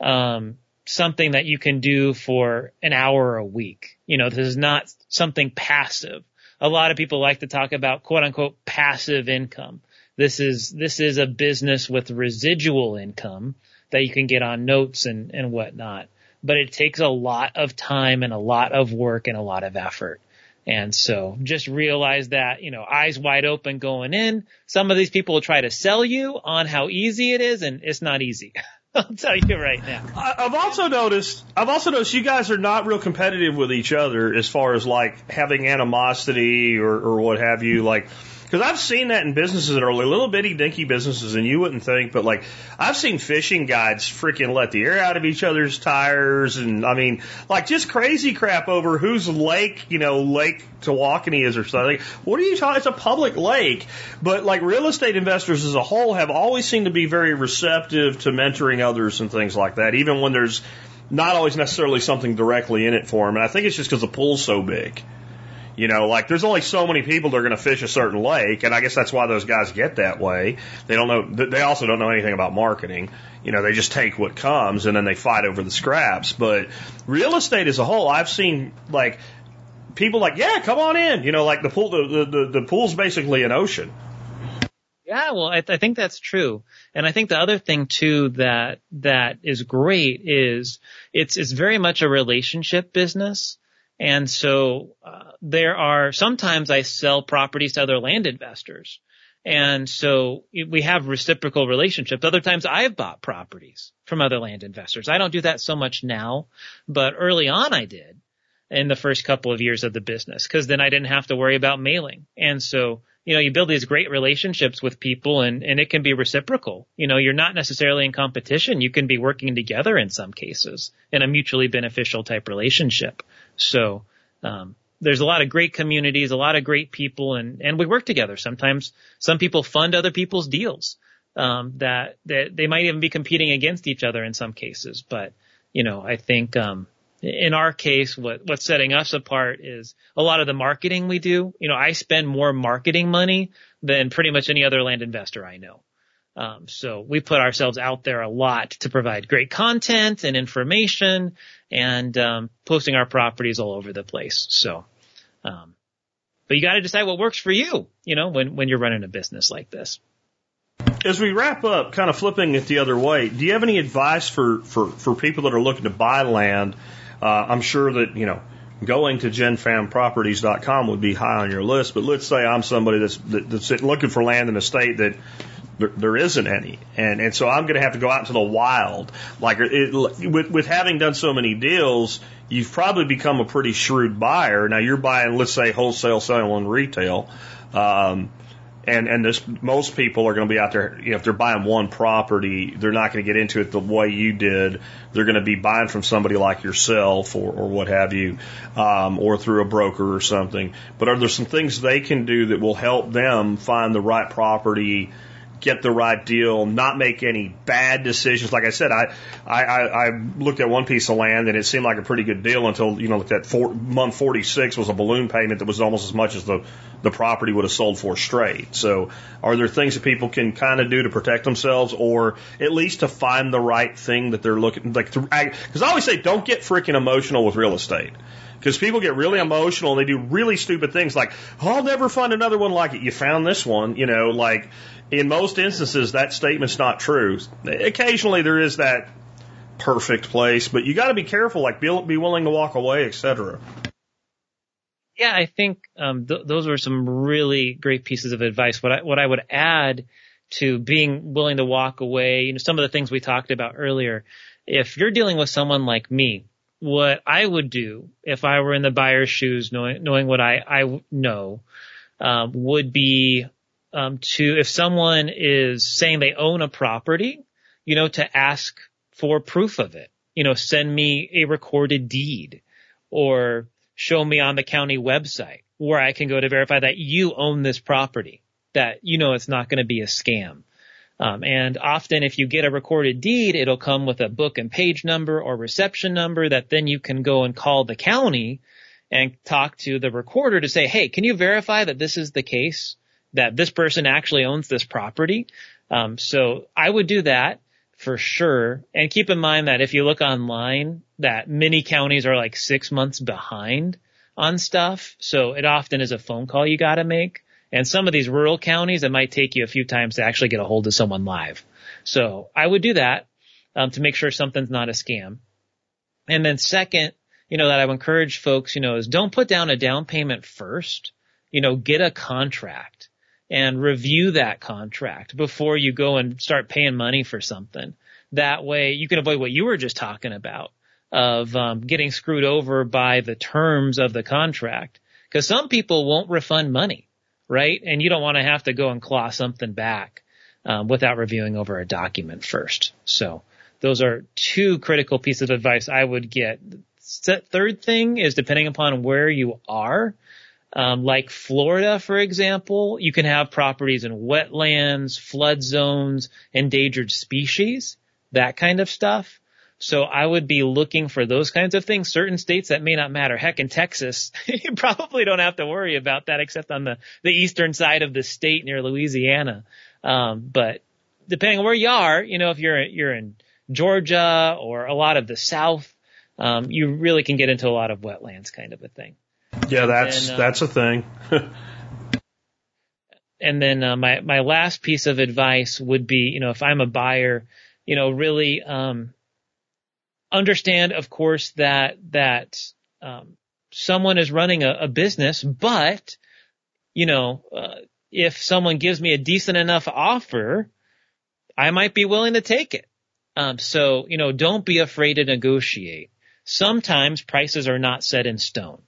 um, something that you can do for an hour a week. You know, this is not something passive a lot of people like to talk about quote unquote passive income. This is, this is a business with residual income that you can get on notes and, and whatnot. But it takes a lot of time and a lot of work and a lot of effort. And so just realize that, you know, eyes wide open going in. Some of these people will try to sell you on how easy it is and it's not easy. I'll tell you right now. I've also noticed. I've also noticed you guys are not real competitive with each other as far as like having animosity or, or what have you. Like because I've seen that in businesses that are little bitty dinky businesses, and you wouldn't think, but like I've seen fishing guides freaking let the air out of each other's tires, and I mean, like just crazy crap over whose lake, you know, Lake Tawakoni is or something. What are you talking? It's a public lake, but like real estate investors as a whole have always seemed to be very receptive to mentoring others and things like that, even when there's not always necessarily something directly in it for them. And I think it's just because the pool's so big. You know, like there's only so many people that are going to fish a certain lake, and I guess that's why those guys get that way. They don't know. They also don't know anything about marketing. You know, they just take what comes and then they fight over the scraps. But real estate as a whole, I've seen like people like, yeah, come on in. You know, like the pool, the the, the pool's basically an ocean. Yeah, well, I, I think that's true, and I think the other thing too that that is great is it's it's very much a relationship business. And so uh, there are sometimes I sell properties to other land investors. And so we have reciprocal relationships. Other times I've bought properties from other land investors. I don't do that so much now, but early on I did in the first couple of years of the business because then I didn't have to worry about mailing. And so, you know, you build these great relationships with people and, and it can be reciprocal. You know, you're not necessarily in competition. You can be working together in some cases in a mutually beneficial type relationship. So, um, there's a lot of great communities, a lot of great people, and and we work together. Sometimes some people fund other people's deals. Um, that that they might even be competing against each other in some cases. But you know, I think um, in our case, what what's setting us apart is a lot of the marketing we do. You know, I spend more marketing money than pretty much any other land investor I know. Um, so we put ourselves out there a lot to provide great content and information and um, posting our properties all over the place. So, um, but you got to decide what works for you, you know, when when you're running a business like this. As we wrap up, kind of flipping it the other way, do you have any advice for for for people that are looking to buy land? Uh, I'm sure that you know going to genfamproperties.com would be high on your list. But let's say I'm somebody that's that, that's looking for land in a state that there, there isn't any, and and so I'm going to have to go out into the wild. Like it, with with having done so many deals, you've probably become a pretty shrewd buyer. Now you're buying, let's say, wholesale, selling, retail. Um, and and this most people are going to be out there. You know, if they're buying one property, they're not going to get into it the way you did. They're going to be buying from somebody like yourself or or what have you, um, or through a broker or something. But are there some things they can do that will help them find the right property? Get the right deal, not make any bad decisions. Like I said, I, I, I looked at one piece of land and it seemed like a pretty good deal until, you know, that four, month 46 was a balloon payment that was almost as much as the, the property would have sold for straight. So are there things that people can kind of do to protect themselves or at least to find the right thing that they're looking, like, because I, I always say don't get freaking emotional with real estate because people get really emotional and they do really stupid things like, oh, I'll never find another one like it. You found this one, you know, like in most instances, that statement's not true. Occasionally, there is that perfect place, but you got to be careful, like be, be willing to walk away, etc. Yeah, I think um, th- those were some really great pieces of advice. What I what I would add to being willing to walk away, you know, some of the things we talked about earlier. If you're dealing with someone like me, what I would do if I were in the buyer's shoes, knowing knowing what I I know, um, would be um, to if someone is saying they own a property, you know, to ask for proof of it. You know, send me a recorded deed or show me on the county website where I can go to verify that you own this property, that you know it's not going to be a scam. Um, and often if you get a recorded deed, it'll come with a book and page number or reception number that then you can go and call the county and talk to the recorder to say, hey, can you verify that this is the case, that this person actually owns this property? Um, so I would do that for sure. And keep in mind that if you look online, that many counties are like six months behind on stuff. So it often is a phone call you got to make. And some of these rural counties, it might take you a few times to actually get a hold of someone live. So I would do that um, to make sure something's not a scam. And then second, you know, that I would encourage folks, you know, is don't put down a down payment first. You know, get a contract and review that contract before you go and start paying money for something. That way you can avoid what you were just talking about of um, getting screwed over by the terms of the contract. Because some people won't refund money, right? And you don't want to have to go and claw something back um, without reviewing over a document first. So those are two critical pieces of advice I would get. Third thing is depending upon where you are, um, like Florida, for example, you can have properties in wetlands, flood zones, endangered species, that kind of stuff. So I would be looking for those kinds of things. Certain states that may not matter. Heck, in Texas, you probably don't have to worry about that except on the, the eastern side of the state near Louisiana. Um, but depending on where you are, you know, if you're, you're in Georgia or a lot of the South, um, you really can get into a lot of wetlands kind of a thing. Yeah, that's And, uh, that's a thing. and then uh, my my last piece of advice would be, you know, if I'm a buyer, you know, really um, understand, of course, that that um, someone is running a, a business, but you know, uh, if someone gives me a decent enough offer, I might be willing to take it. Um, so you know, don't be afraid to negotiate. Sometimes prices are not set in stone.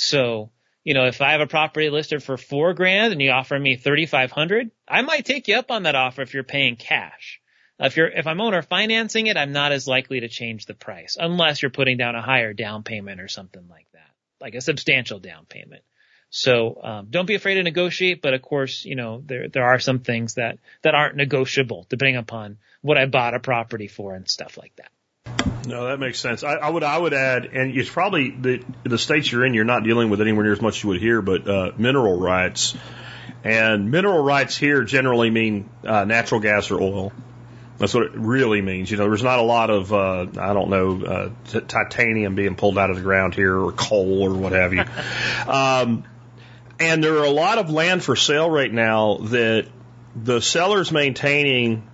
So, you know, if I have a property listed for four grand and you offer me 3,500, I might take you up on that offer if you're paying cash. If you're, if I'm owner financing it, I'm not as likely to change the price unless you're putting down a higher down payment or something like that, like a substantial down payment. So, um, don't be afraid to negotiate, but of course, you know, there, there are some things that, that aren't negotiable depending upon what I bought a property for and stuff like that. No, that makes sense. I, I would I would add, and it's probably the the states you're in, you're not dealing with anywhere near as much as you would here, but uh, mineral rights. And mineral rights here generally mean uh, natural gas or oil. That's what it really means. You know, there's not a lot of uh, I don't know uh, t- titanium being pulled out of the ground here, or coal, or what have you. um, and there are a lot of land for sale right now that the seller's maintaining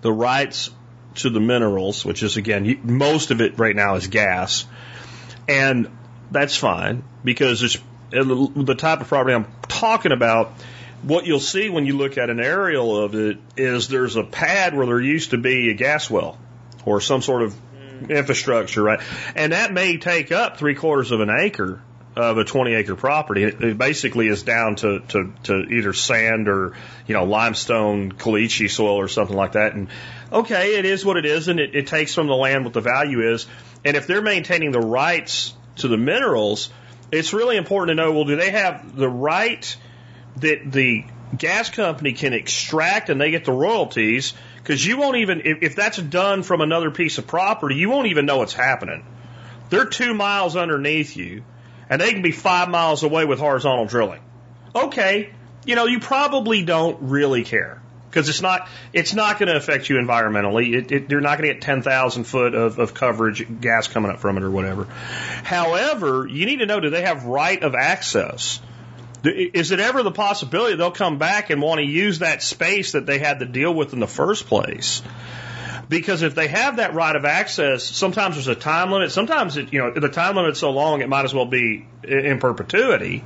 the rights to the minerals, which is again most of it right now is gas, and that's fine because it's the type of property I'm talking about. What you'll see when you look at an aerial of it is there's a pad where there used to be a gas well or some sort of mm. infrastructure, right? And that may take up three quarters of an acre of a 20 acre property. It, it basically is down to, to, to either sand or, you know, limestone, caliche soil or something like that. And okay, it is what it is and it, it takes from the land what the value is. And if they're maintaining the rights to the minerals, it's really important to know, well, do they have the right that the gas company can extract and they get the royalties? Because you won't even, if, if that's done from another piece of property, you won't even know what's happening. They're two miles underneath you and they can be five miles away with horizontal drilling. Okay, you know, you probably don't really care because it's not it's not going to affect you environmentally. It, it, you're not going to get 10,000 foot of, of coverage gas coming up from it or whatever. However, you need to know do they have right of access? Is it ever the possibility they'll come back and want to use that space that they had to deal with in the first place? Because if they have that right of access, sometimes there's a time limit. Sometimes it, you know, the time limit's so long it might as well be in perpetuity.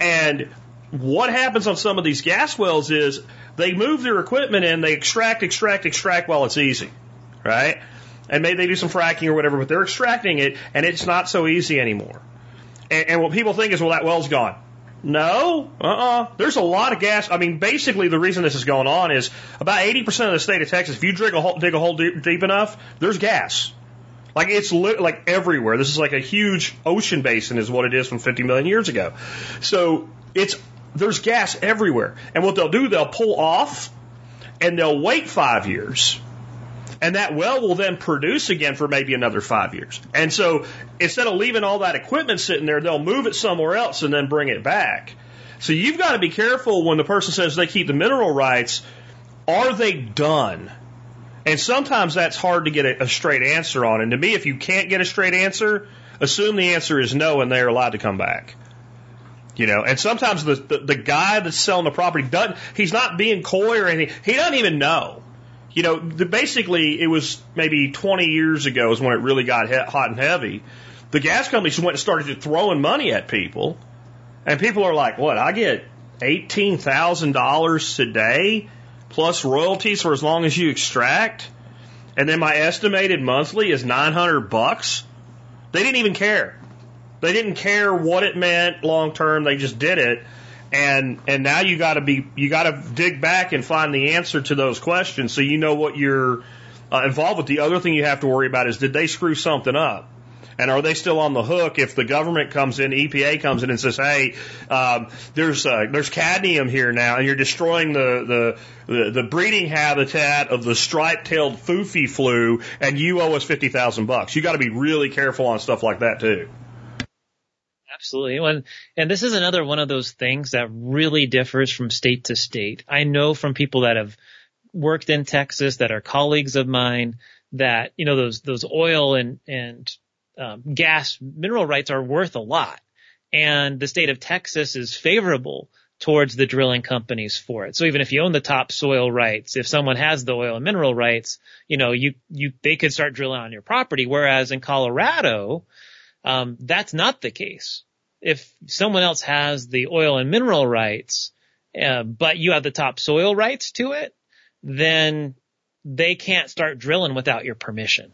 And what happens on some of these gas wells is they move their equipment in, they extract, extract, extract while it's easy, right? and maybe they do some fracking or whatever, but they're extracting it, and it's not so easy anymore. And, and what people think is, well, that well's gone. No, uh-uh. There's a lot of gas. I mean, basically, the reason this is going on is about 80% of the state of Texas, if you dig a hole, dig a hole deep, deep enough, there's gas. Like it's li- like everywhere. This is like a huge ocean basin, is what it is from 50 million years ago. So it's there's gas everywhere. And what they'll do, they'll pull off, and they'll wait five years, and that well will then produce again for maybe another five years. And so instead of leaving all that equipment sitting there, they'll move it somewhere else and then bring it back. So you've got to be careful when the person says they keep the mineral rights. Are they done? And sometimes that's hard to get a, a straight answer on. And to me, if you can't get a straight answer, assume the answer is no and they're allowed to come back. You know, and sometimes the, the, the guy that's selling the property doesn't, he's not being coy or anything. He doesn't even know. You know, the, basically it was maybe 20 years ago is when it really got he- hot and heavy. The gas companies went and started throwing money at people. And people are like, what, I get $18,000 today plus royalties for as long as you extract? And then my estimated monthly is 900 bucks? They didn't even care. They didn't care what it meant long term. They just did it. And, and now you gotta be, you gotta dig back and find the answer to those questions so you know what you're uh, involved with. The other thing you have to worry about is did they screw something up? And are they still on the hook if the government comes in, EPA comes in and says, "Hey, um, there's uh, there's cadmium here now, and you're destroying the, the the the breeding habitat of the striped-tailed foofy flu, and you owe us fifty thousand bucks." You got to be really careful on stuff like that too. Absolutely. And, and this is another one of those things that really differs from state to state. I know from people that have worked in Texas that are colleagues of mine that, you know, those, those oil and, and um, gas mineral rights are worth a lot. And the state of Texas is favorable towards the drilling companies for it. So even if you own the topsoil rights, if someone has the oil and mineral rights, you know, you, you, they could start drilling on your property. Whereas in Colorado, um, that's not the case. If someone else has the oil and mineral rights, uh, but you have the topsoil rights to it, then they can't start drilling without your permission.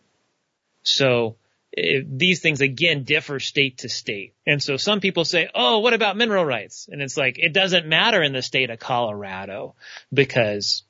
So it, these things again differ state to state. And so some people say, oh, what about mineral rights? And it's like, it doesn't matter in the state of Colorado because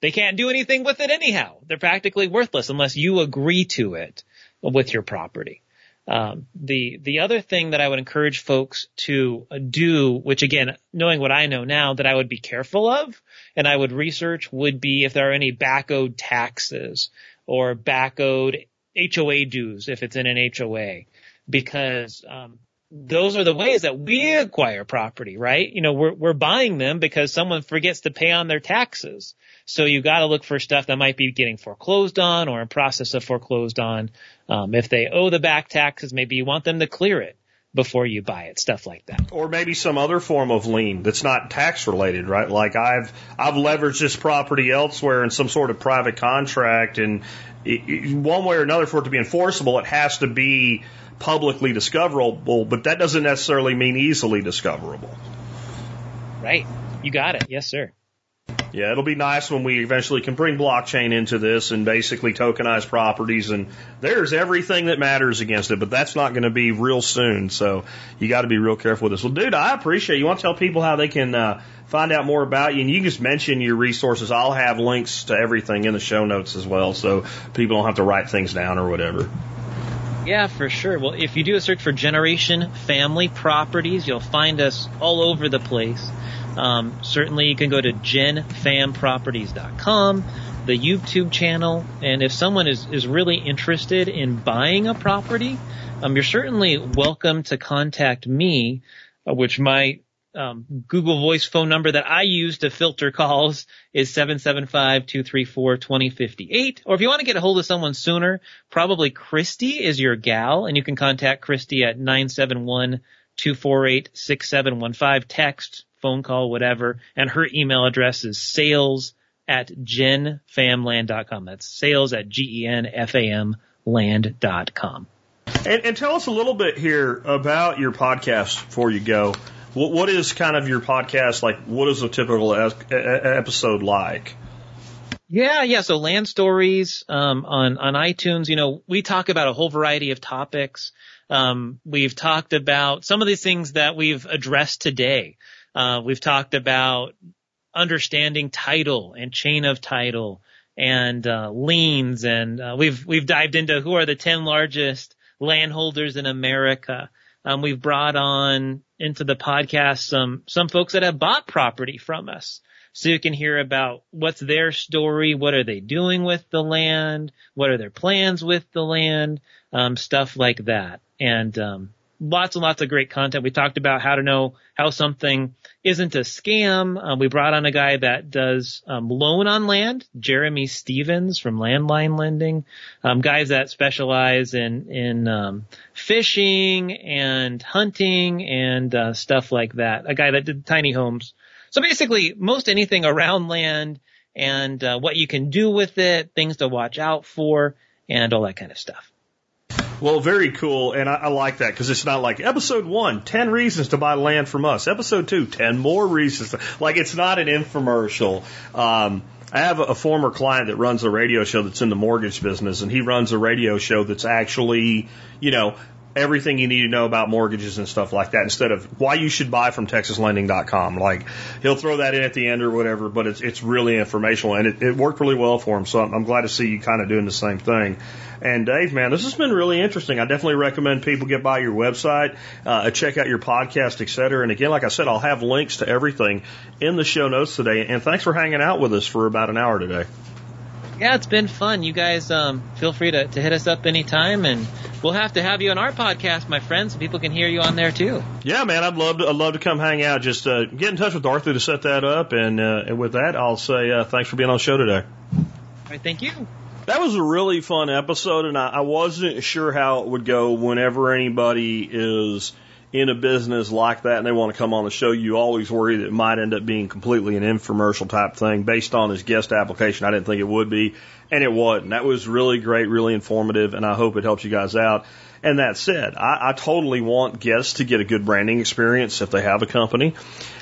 they can't do anything with it anyhow. They're practically worthless unless you agree to it with your property. Um, the the other thing that I would encourage folks to do, which again, knowing what I know now, that I would be careful of, and I would research, would be if there are any back owed taxes or back owed HOA dues if it's in an HOA, because um, those are the ways that we acquire property, right? You know, we're we're buying them because someone forgets to pay on their taxes. So you got to look for stuff that might be getting foreclosed on or in process of foreclosed on. Um, if they owe the back taxes, maybe you want them to clear it before you buy it, stuff like that. Or maybe some other form of lien that's not tax related, right? Like I've I've leveraged this property elsewhere in some sort of private contract, and it, it, one way or another, for it to be enforceable, it has to be publicly discoverable. But that doesn't necessarily mean easily discoverable. Right. You got it. Yes, sir. Yeah, it'll be nice when we eventually can bring blockchain into this and basically tokenize properties and there's everything that matters against it, but that's not going to be real soon. So you got to be real careful with this. Well, dude, I appreciate you. you want to tell people how they can uh, find out more about you and you just mention your resources. I'll have links to everything in the show notes as well so people don't have to write things down or whatever. Yeah, for sure. Well, if you do a search for Generation Family Properties, you'll find us all over the place. Um, certainly, you can go to genfamproperties.com, the YouTube channel, and if someone is, is really interested in buying a property, um, you're certainly welcome to contact me, uh, which my um, Google Voice phone number that I use to filter calls is 775-234-2058. Or if you want to get a hold of someone sooner, probably Christy is your gal, and you can contact Christy at 971-248-6715. Text, phone call, whatever. And her email address is sales at genfamland.com. That's sales at G-E-N-F-A-M land.com. And, and tell us a little bit here about your podcast before you go. What, what is kind of your podcast like? What is a typical episode like? Yeah, yeah. So land stories um, on on iTunes. You know, we talk about a whole variety of topics. Um, we've talked about some of these things that we've addressed today. Uh, we've talked about understanding title and chain of title and uh, liens, and uh, we've we've dived into who are the ten largest landholders in America. Um, we've brought on into the podcast some some folks that have bought property from us so you can hear about what's their story, what are they doing with the land, what are their plans with the land, um, stuff like that. And um, lots and lots of great content. We talked about how to know how something isn't a scam. Um, we brought on a guy that does um, loan on land, Jeremy Stevens from Landline Lending. Um, guys that specialize in in um, fishing and hunting and uh, stuff like that. A guy that did tiny homes so basically, most anything around land and uh, what you can do with it, things to watch out for, and all that kind of stuff. Well, very cool, and I, I like that because it's not like episode one, 10 reasons to buy land from us. Episode two, 10 more reasons. To, like it's not an infomercial. Um, I have a, former client that runs a radio show that's in the mortgage business, and he runs a radio show that's actually, you know, everything you need to know about mortgages and stuff like that instead of why you should buy from texaslending.com. Like he'll throw that in at the end or whatever, but it's, it's really informational and it, it worked really well for him. So I'm, I'm glad to see you kind of doing the same thing. And Dave, man, this has been really interesting. I definitely recommend people get by your website, uh, check out your podcast, et cetera. And again, like I said, I'll have links to everything in the show notes today. And thanks for hanging out with us for about an hour today yeah, it's been fun. You guys, um, feel free to, to hit us up anytime and we'll have to have you on our podcast, my friends, so people can hear you on there too. Yeah, man, I'd love to, I'd love to come hang out. Just, uh, get in touch with Arthur to set that up. And, uh, and with that, I'll say, uh, thanks for being on the show today. All right. Thank you. That was a really fun episode and I, I wasn't sure how it would go whenever anybody is, in a business like that and they want to come on the show, you always worry that it might end up being completely an infomercial type thing based on his guest application. I didn't think it would be, and it wasn't. That was really great, really informative, and I hope it helps you guys out. And that said, I, I totally want guests to get a good branding experience if they have a company,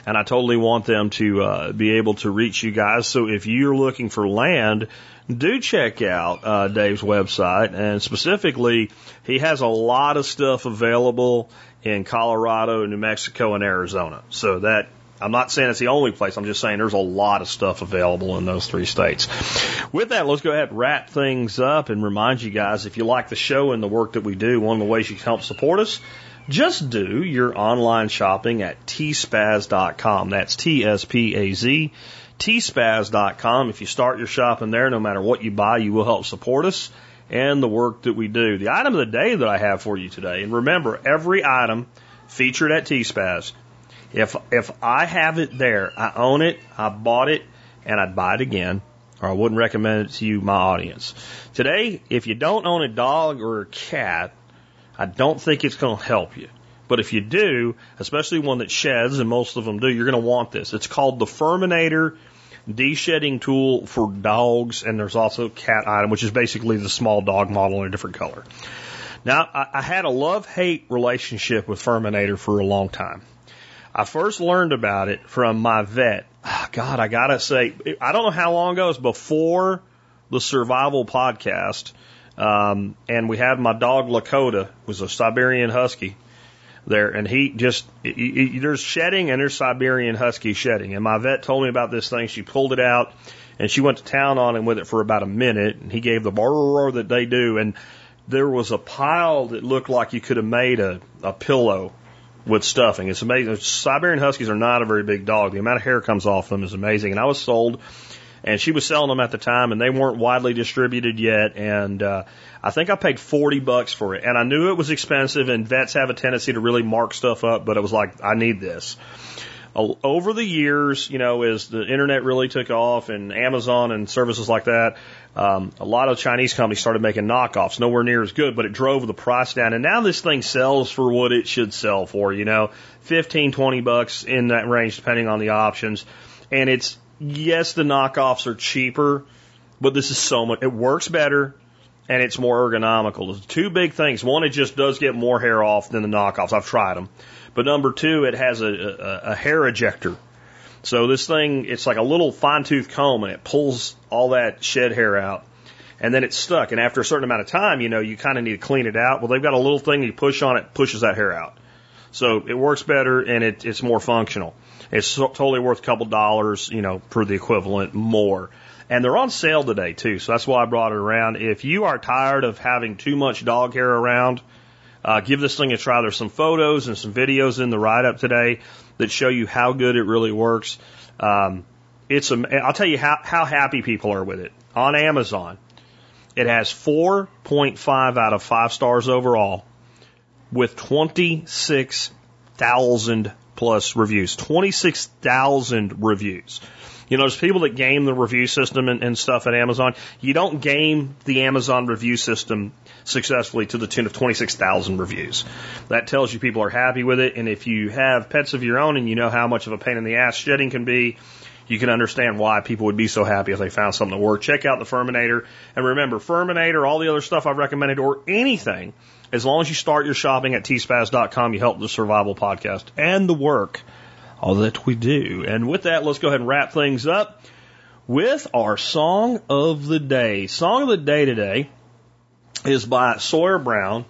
and I totally want them to uh, be able to reach you guys. So if you're looking for land, do check out uh, Dave's website, and specifically, he has a lot of stuff available in Colorado, New Mexico, and Arizona. So that I'm not saying it's the only place. I'm just saying there's a lot of stuff available in those three states. With that, let's go ahead and wrap things up and remind you guys if you like the show and the work that we do, one of the ways you can help support us, just do your online shopping at tspaz.com. That's T S P A Z. tspaz.com. If you start your shopping there, no matter what you buy, you will help support us and the work that we do. The item of the day that I have for you today, and remember, every item featured at T-Spaz, if, if I have it there, I own it, I bought it, and I'd buy it again, or I wouldn't recommend it to you, my audience. Today, if you don't own a dog or a cat, I don't think it's going to help you. But if you do, especially one that sheds, and most of them do, you're going to want this. It's called the Furminator de-shedding tool for dogs, and there's also a cat item, which is basically the small dog model in a different color. Now, I, I had a love-hate relationship with Furminator for a long time. I first learned about it from my vet. Ah, God, I gotta say, I don't know how long ago. It was before the Survival podcast, um, and we had my dog Lakota, was a Siberian Husky there, and he just he, he, there's shedding and there's Siberian Husky shedding. And my vet told me about this thing. She pulled it out and she went to town on him with it for about a minute. And he gave the roar that they do, and there was a pile that looked like you could have made a, a pillow with stuffing. It's amazing. Siberian Huskies are not a very big dog. The amount of hair comes off them is amazing. And I was sold, and she was selling them at the time, and they weren't widely distributed yet. And uh, I think I paid 40 bucks for it and I knew it was expensive and vets have a tendency to really mark stuff up, but it was like, I need this. Over the years, you know, as the internet really took off and Amazon and services like that, um, a lot of Chinese companies started making knockoffs, nowhere near as good, but it drove the price down. And now this thing sells for what it should sell for, you know, 15, 20 bucks in that range, depending on the options. And it's, yes, the knockoffs are cheaper, but this is so much, it works better and it's more ergonomical. There's two big things. One, it just does get more hair off than the knockoffs. I've tried them. But number two, it has a, a, a hair ejector So this thing, it's like a little fine tooth comb and it pulls all that shed hair out and then it's stuck. And after a certain amount of time, you know, you kind of need to clean it out. Well, they've got a little thing you push on it, pushes that hair out. So it works better and it, it's more functional. It's totally worth a couple dollars, you know, for the equivalent more. And they're on sale today too. So that's why I brought it around. If you are tired of having too much dog hair around, uh, give this thing a try. There's some photos and some videos in the write up today that show you how good it really works. Um, it's, am- I'll tell you how, how happy people are with it on Amazon. It has 4.5 out of 5 stars overall with 26,000 plus reviews. 26,000 reviews. You know, there's people that game the review system and, and stuff at Amazon. You don't game the Amazon review system successfully to the tune of 26,000 reviews. That tells you people are happy with it. And if you have pets of your own and you know how much of a pain in the ass shedding can be, you can understand why people would be so happy if they found something that worked. Check out the Furminator. And remember, Furminator, all the other stuff I've recommended, or anything, as long as you start your shopping at tspaz.com, you help the survival podcast and the work all that we do. And with that, let's go ahead and wrap things up with our song of the day. Song of the day today is by Sawyer Brown,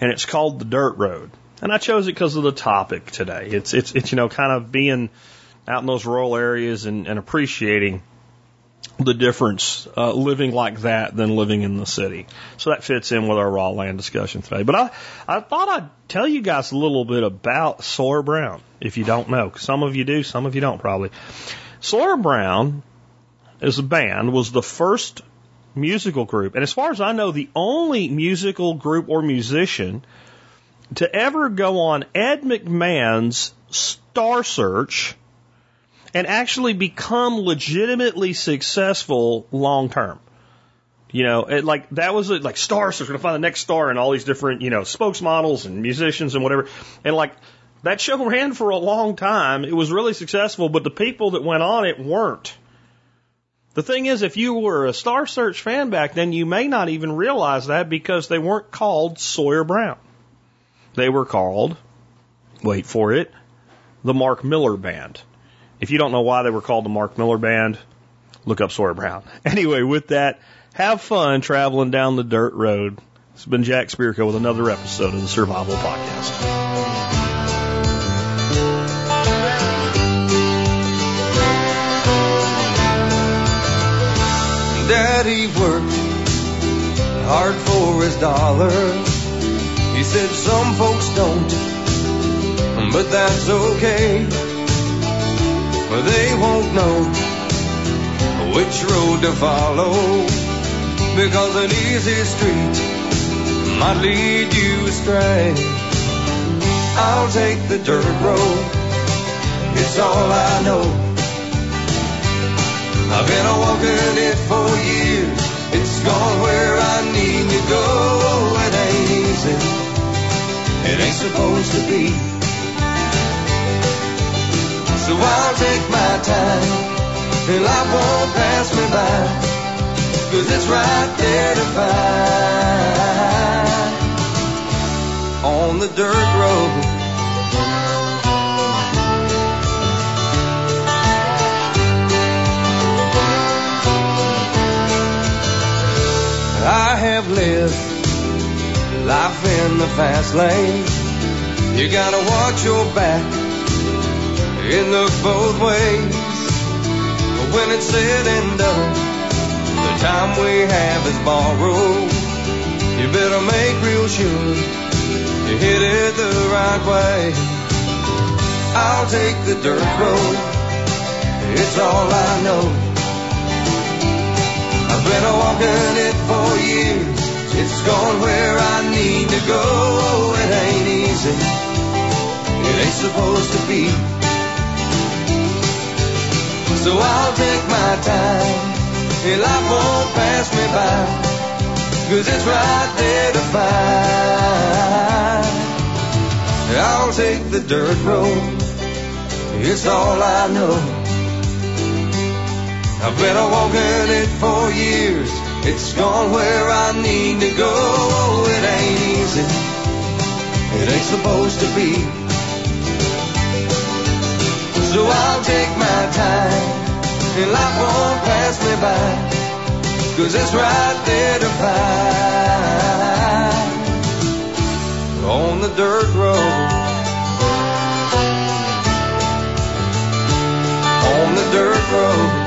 and it's called "The Dirt Road." And I chose it because of the topic today. It's it's it's you know kind of being out in those rural areas and, and appreciating the difference uh, living like that than living in the city. So that fits in with our raw land discussion today. But I, I thought I'd tell you guys a little bit about Sawyer Brown, if you don't know. Some of you do, some of you don't probably. Sawyer Brown, as a band, was the first musical group, and as far as I know, the only musical group or musician to ever go on Ed McMahon's Star Search and actually become legitimately successful long term. You know, it, like that was it, like Star Search, to find the next star and all these different, you know, spokesmodels and musicians and whatever. And like that show ran for a long time. It was really successful, but the people that went on it weren't. The thing is, if you were a Star Search fan back then, you may not even realize that because they weren't called Sawyer Brown. They were called, wait for it, the Mark Miller Band. If you don't know why they were called the Mark Miller Band, look up Sawyer Brown. Anyway, with that, have fun traveling down the dirt road. It's been Jack Spirko with another episode of the Survival Podcast. Daddy worked hard for his dollar. He said some folks don't, but that's okay. For they won't know which road to follow because an easy street might lead you astray. I'll take the dirt road. It's all I know. I've been a walking it for years. It's gone where I need to go. Oh, it ain't easy. It ain't supposed to be. So I'll take my time. And life won't pass me by. Cause it's right there to find. On the dirt road. I have lived life in the fast lane. You gotta watch your back. It looks both ways. But when it's said and done, the time we have is borrowed. You better make real sure you hit it the right way. I'll take the dirt road. It's all I know. Been walking it for years. It's gone where I need to go. Oh, it ain't easy. It ain't supposed to be. So I'll take my time. And life won't pass me by. Cause it's right there to find. I'll take the dirt road. It's all I know. I've been a walking it for years. It's gone where I need to go. Oh, it ain't easy. It ain't supposed to be. So I'll take my time. And life won't pass me by. Cause it's right there to find. On the dirt road. On the dirt road.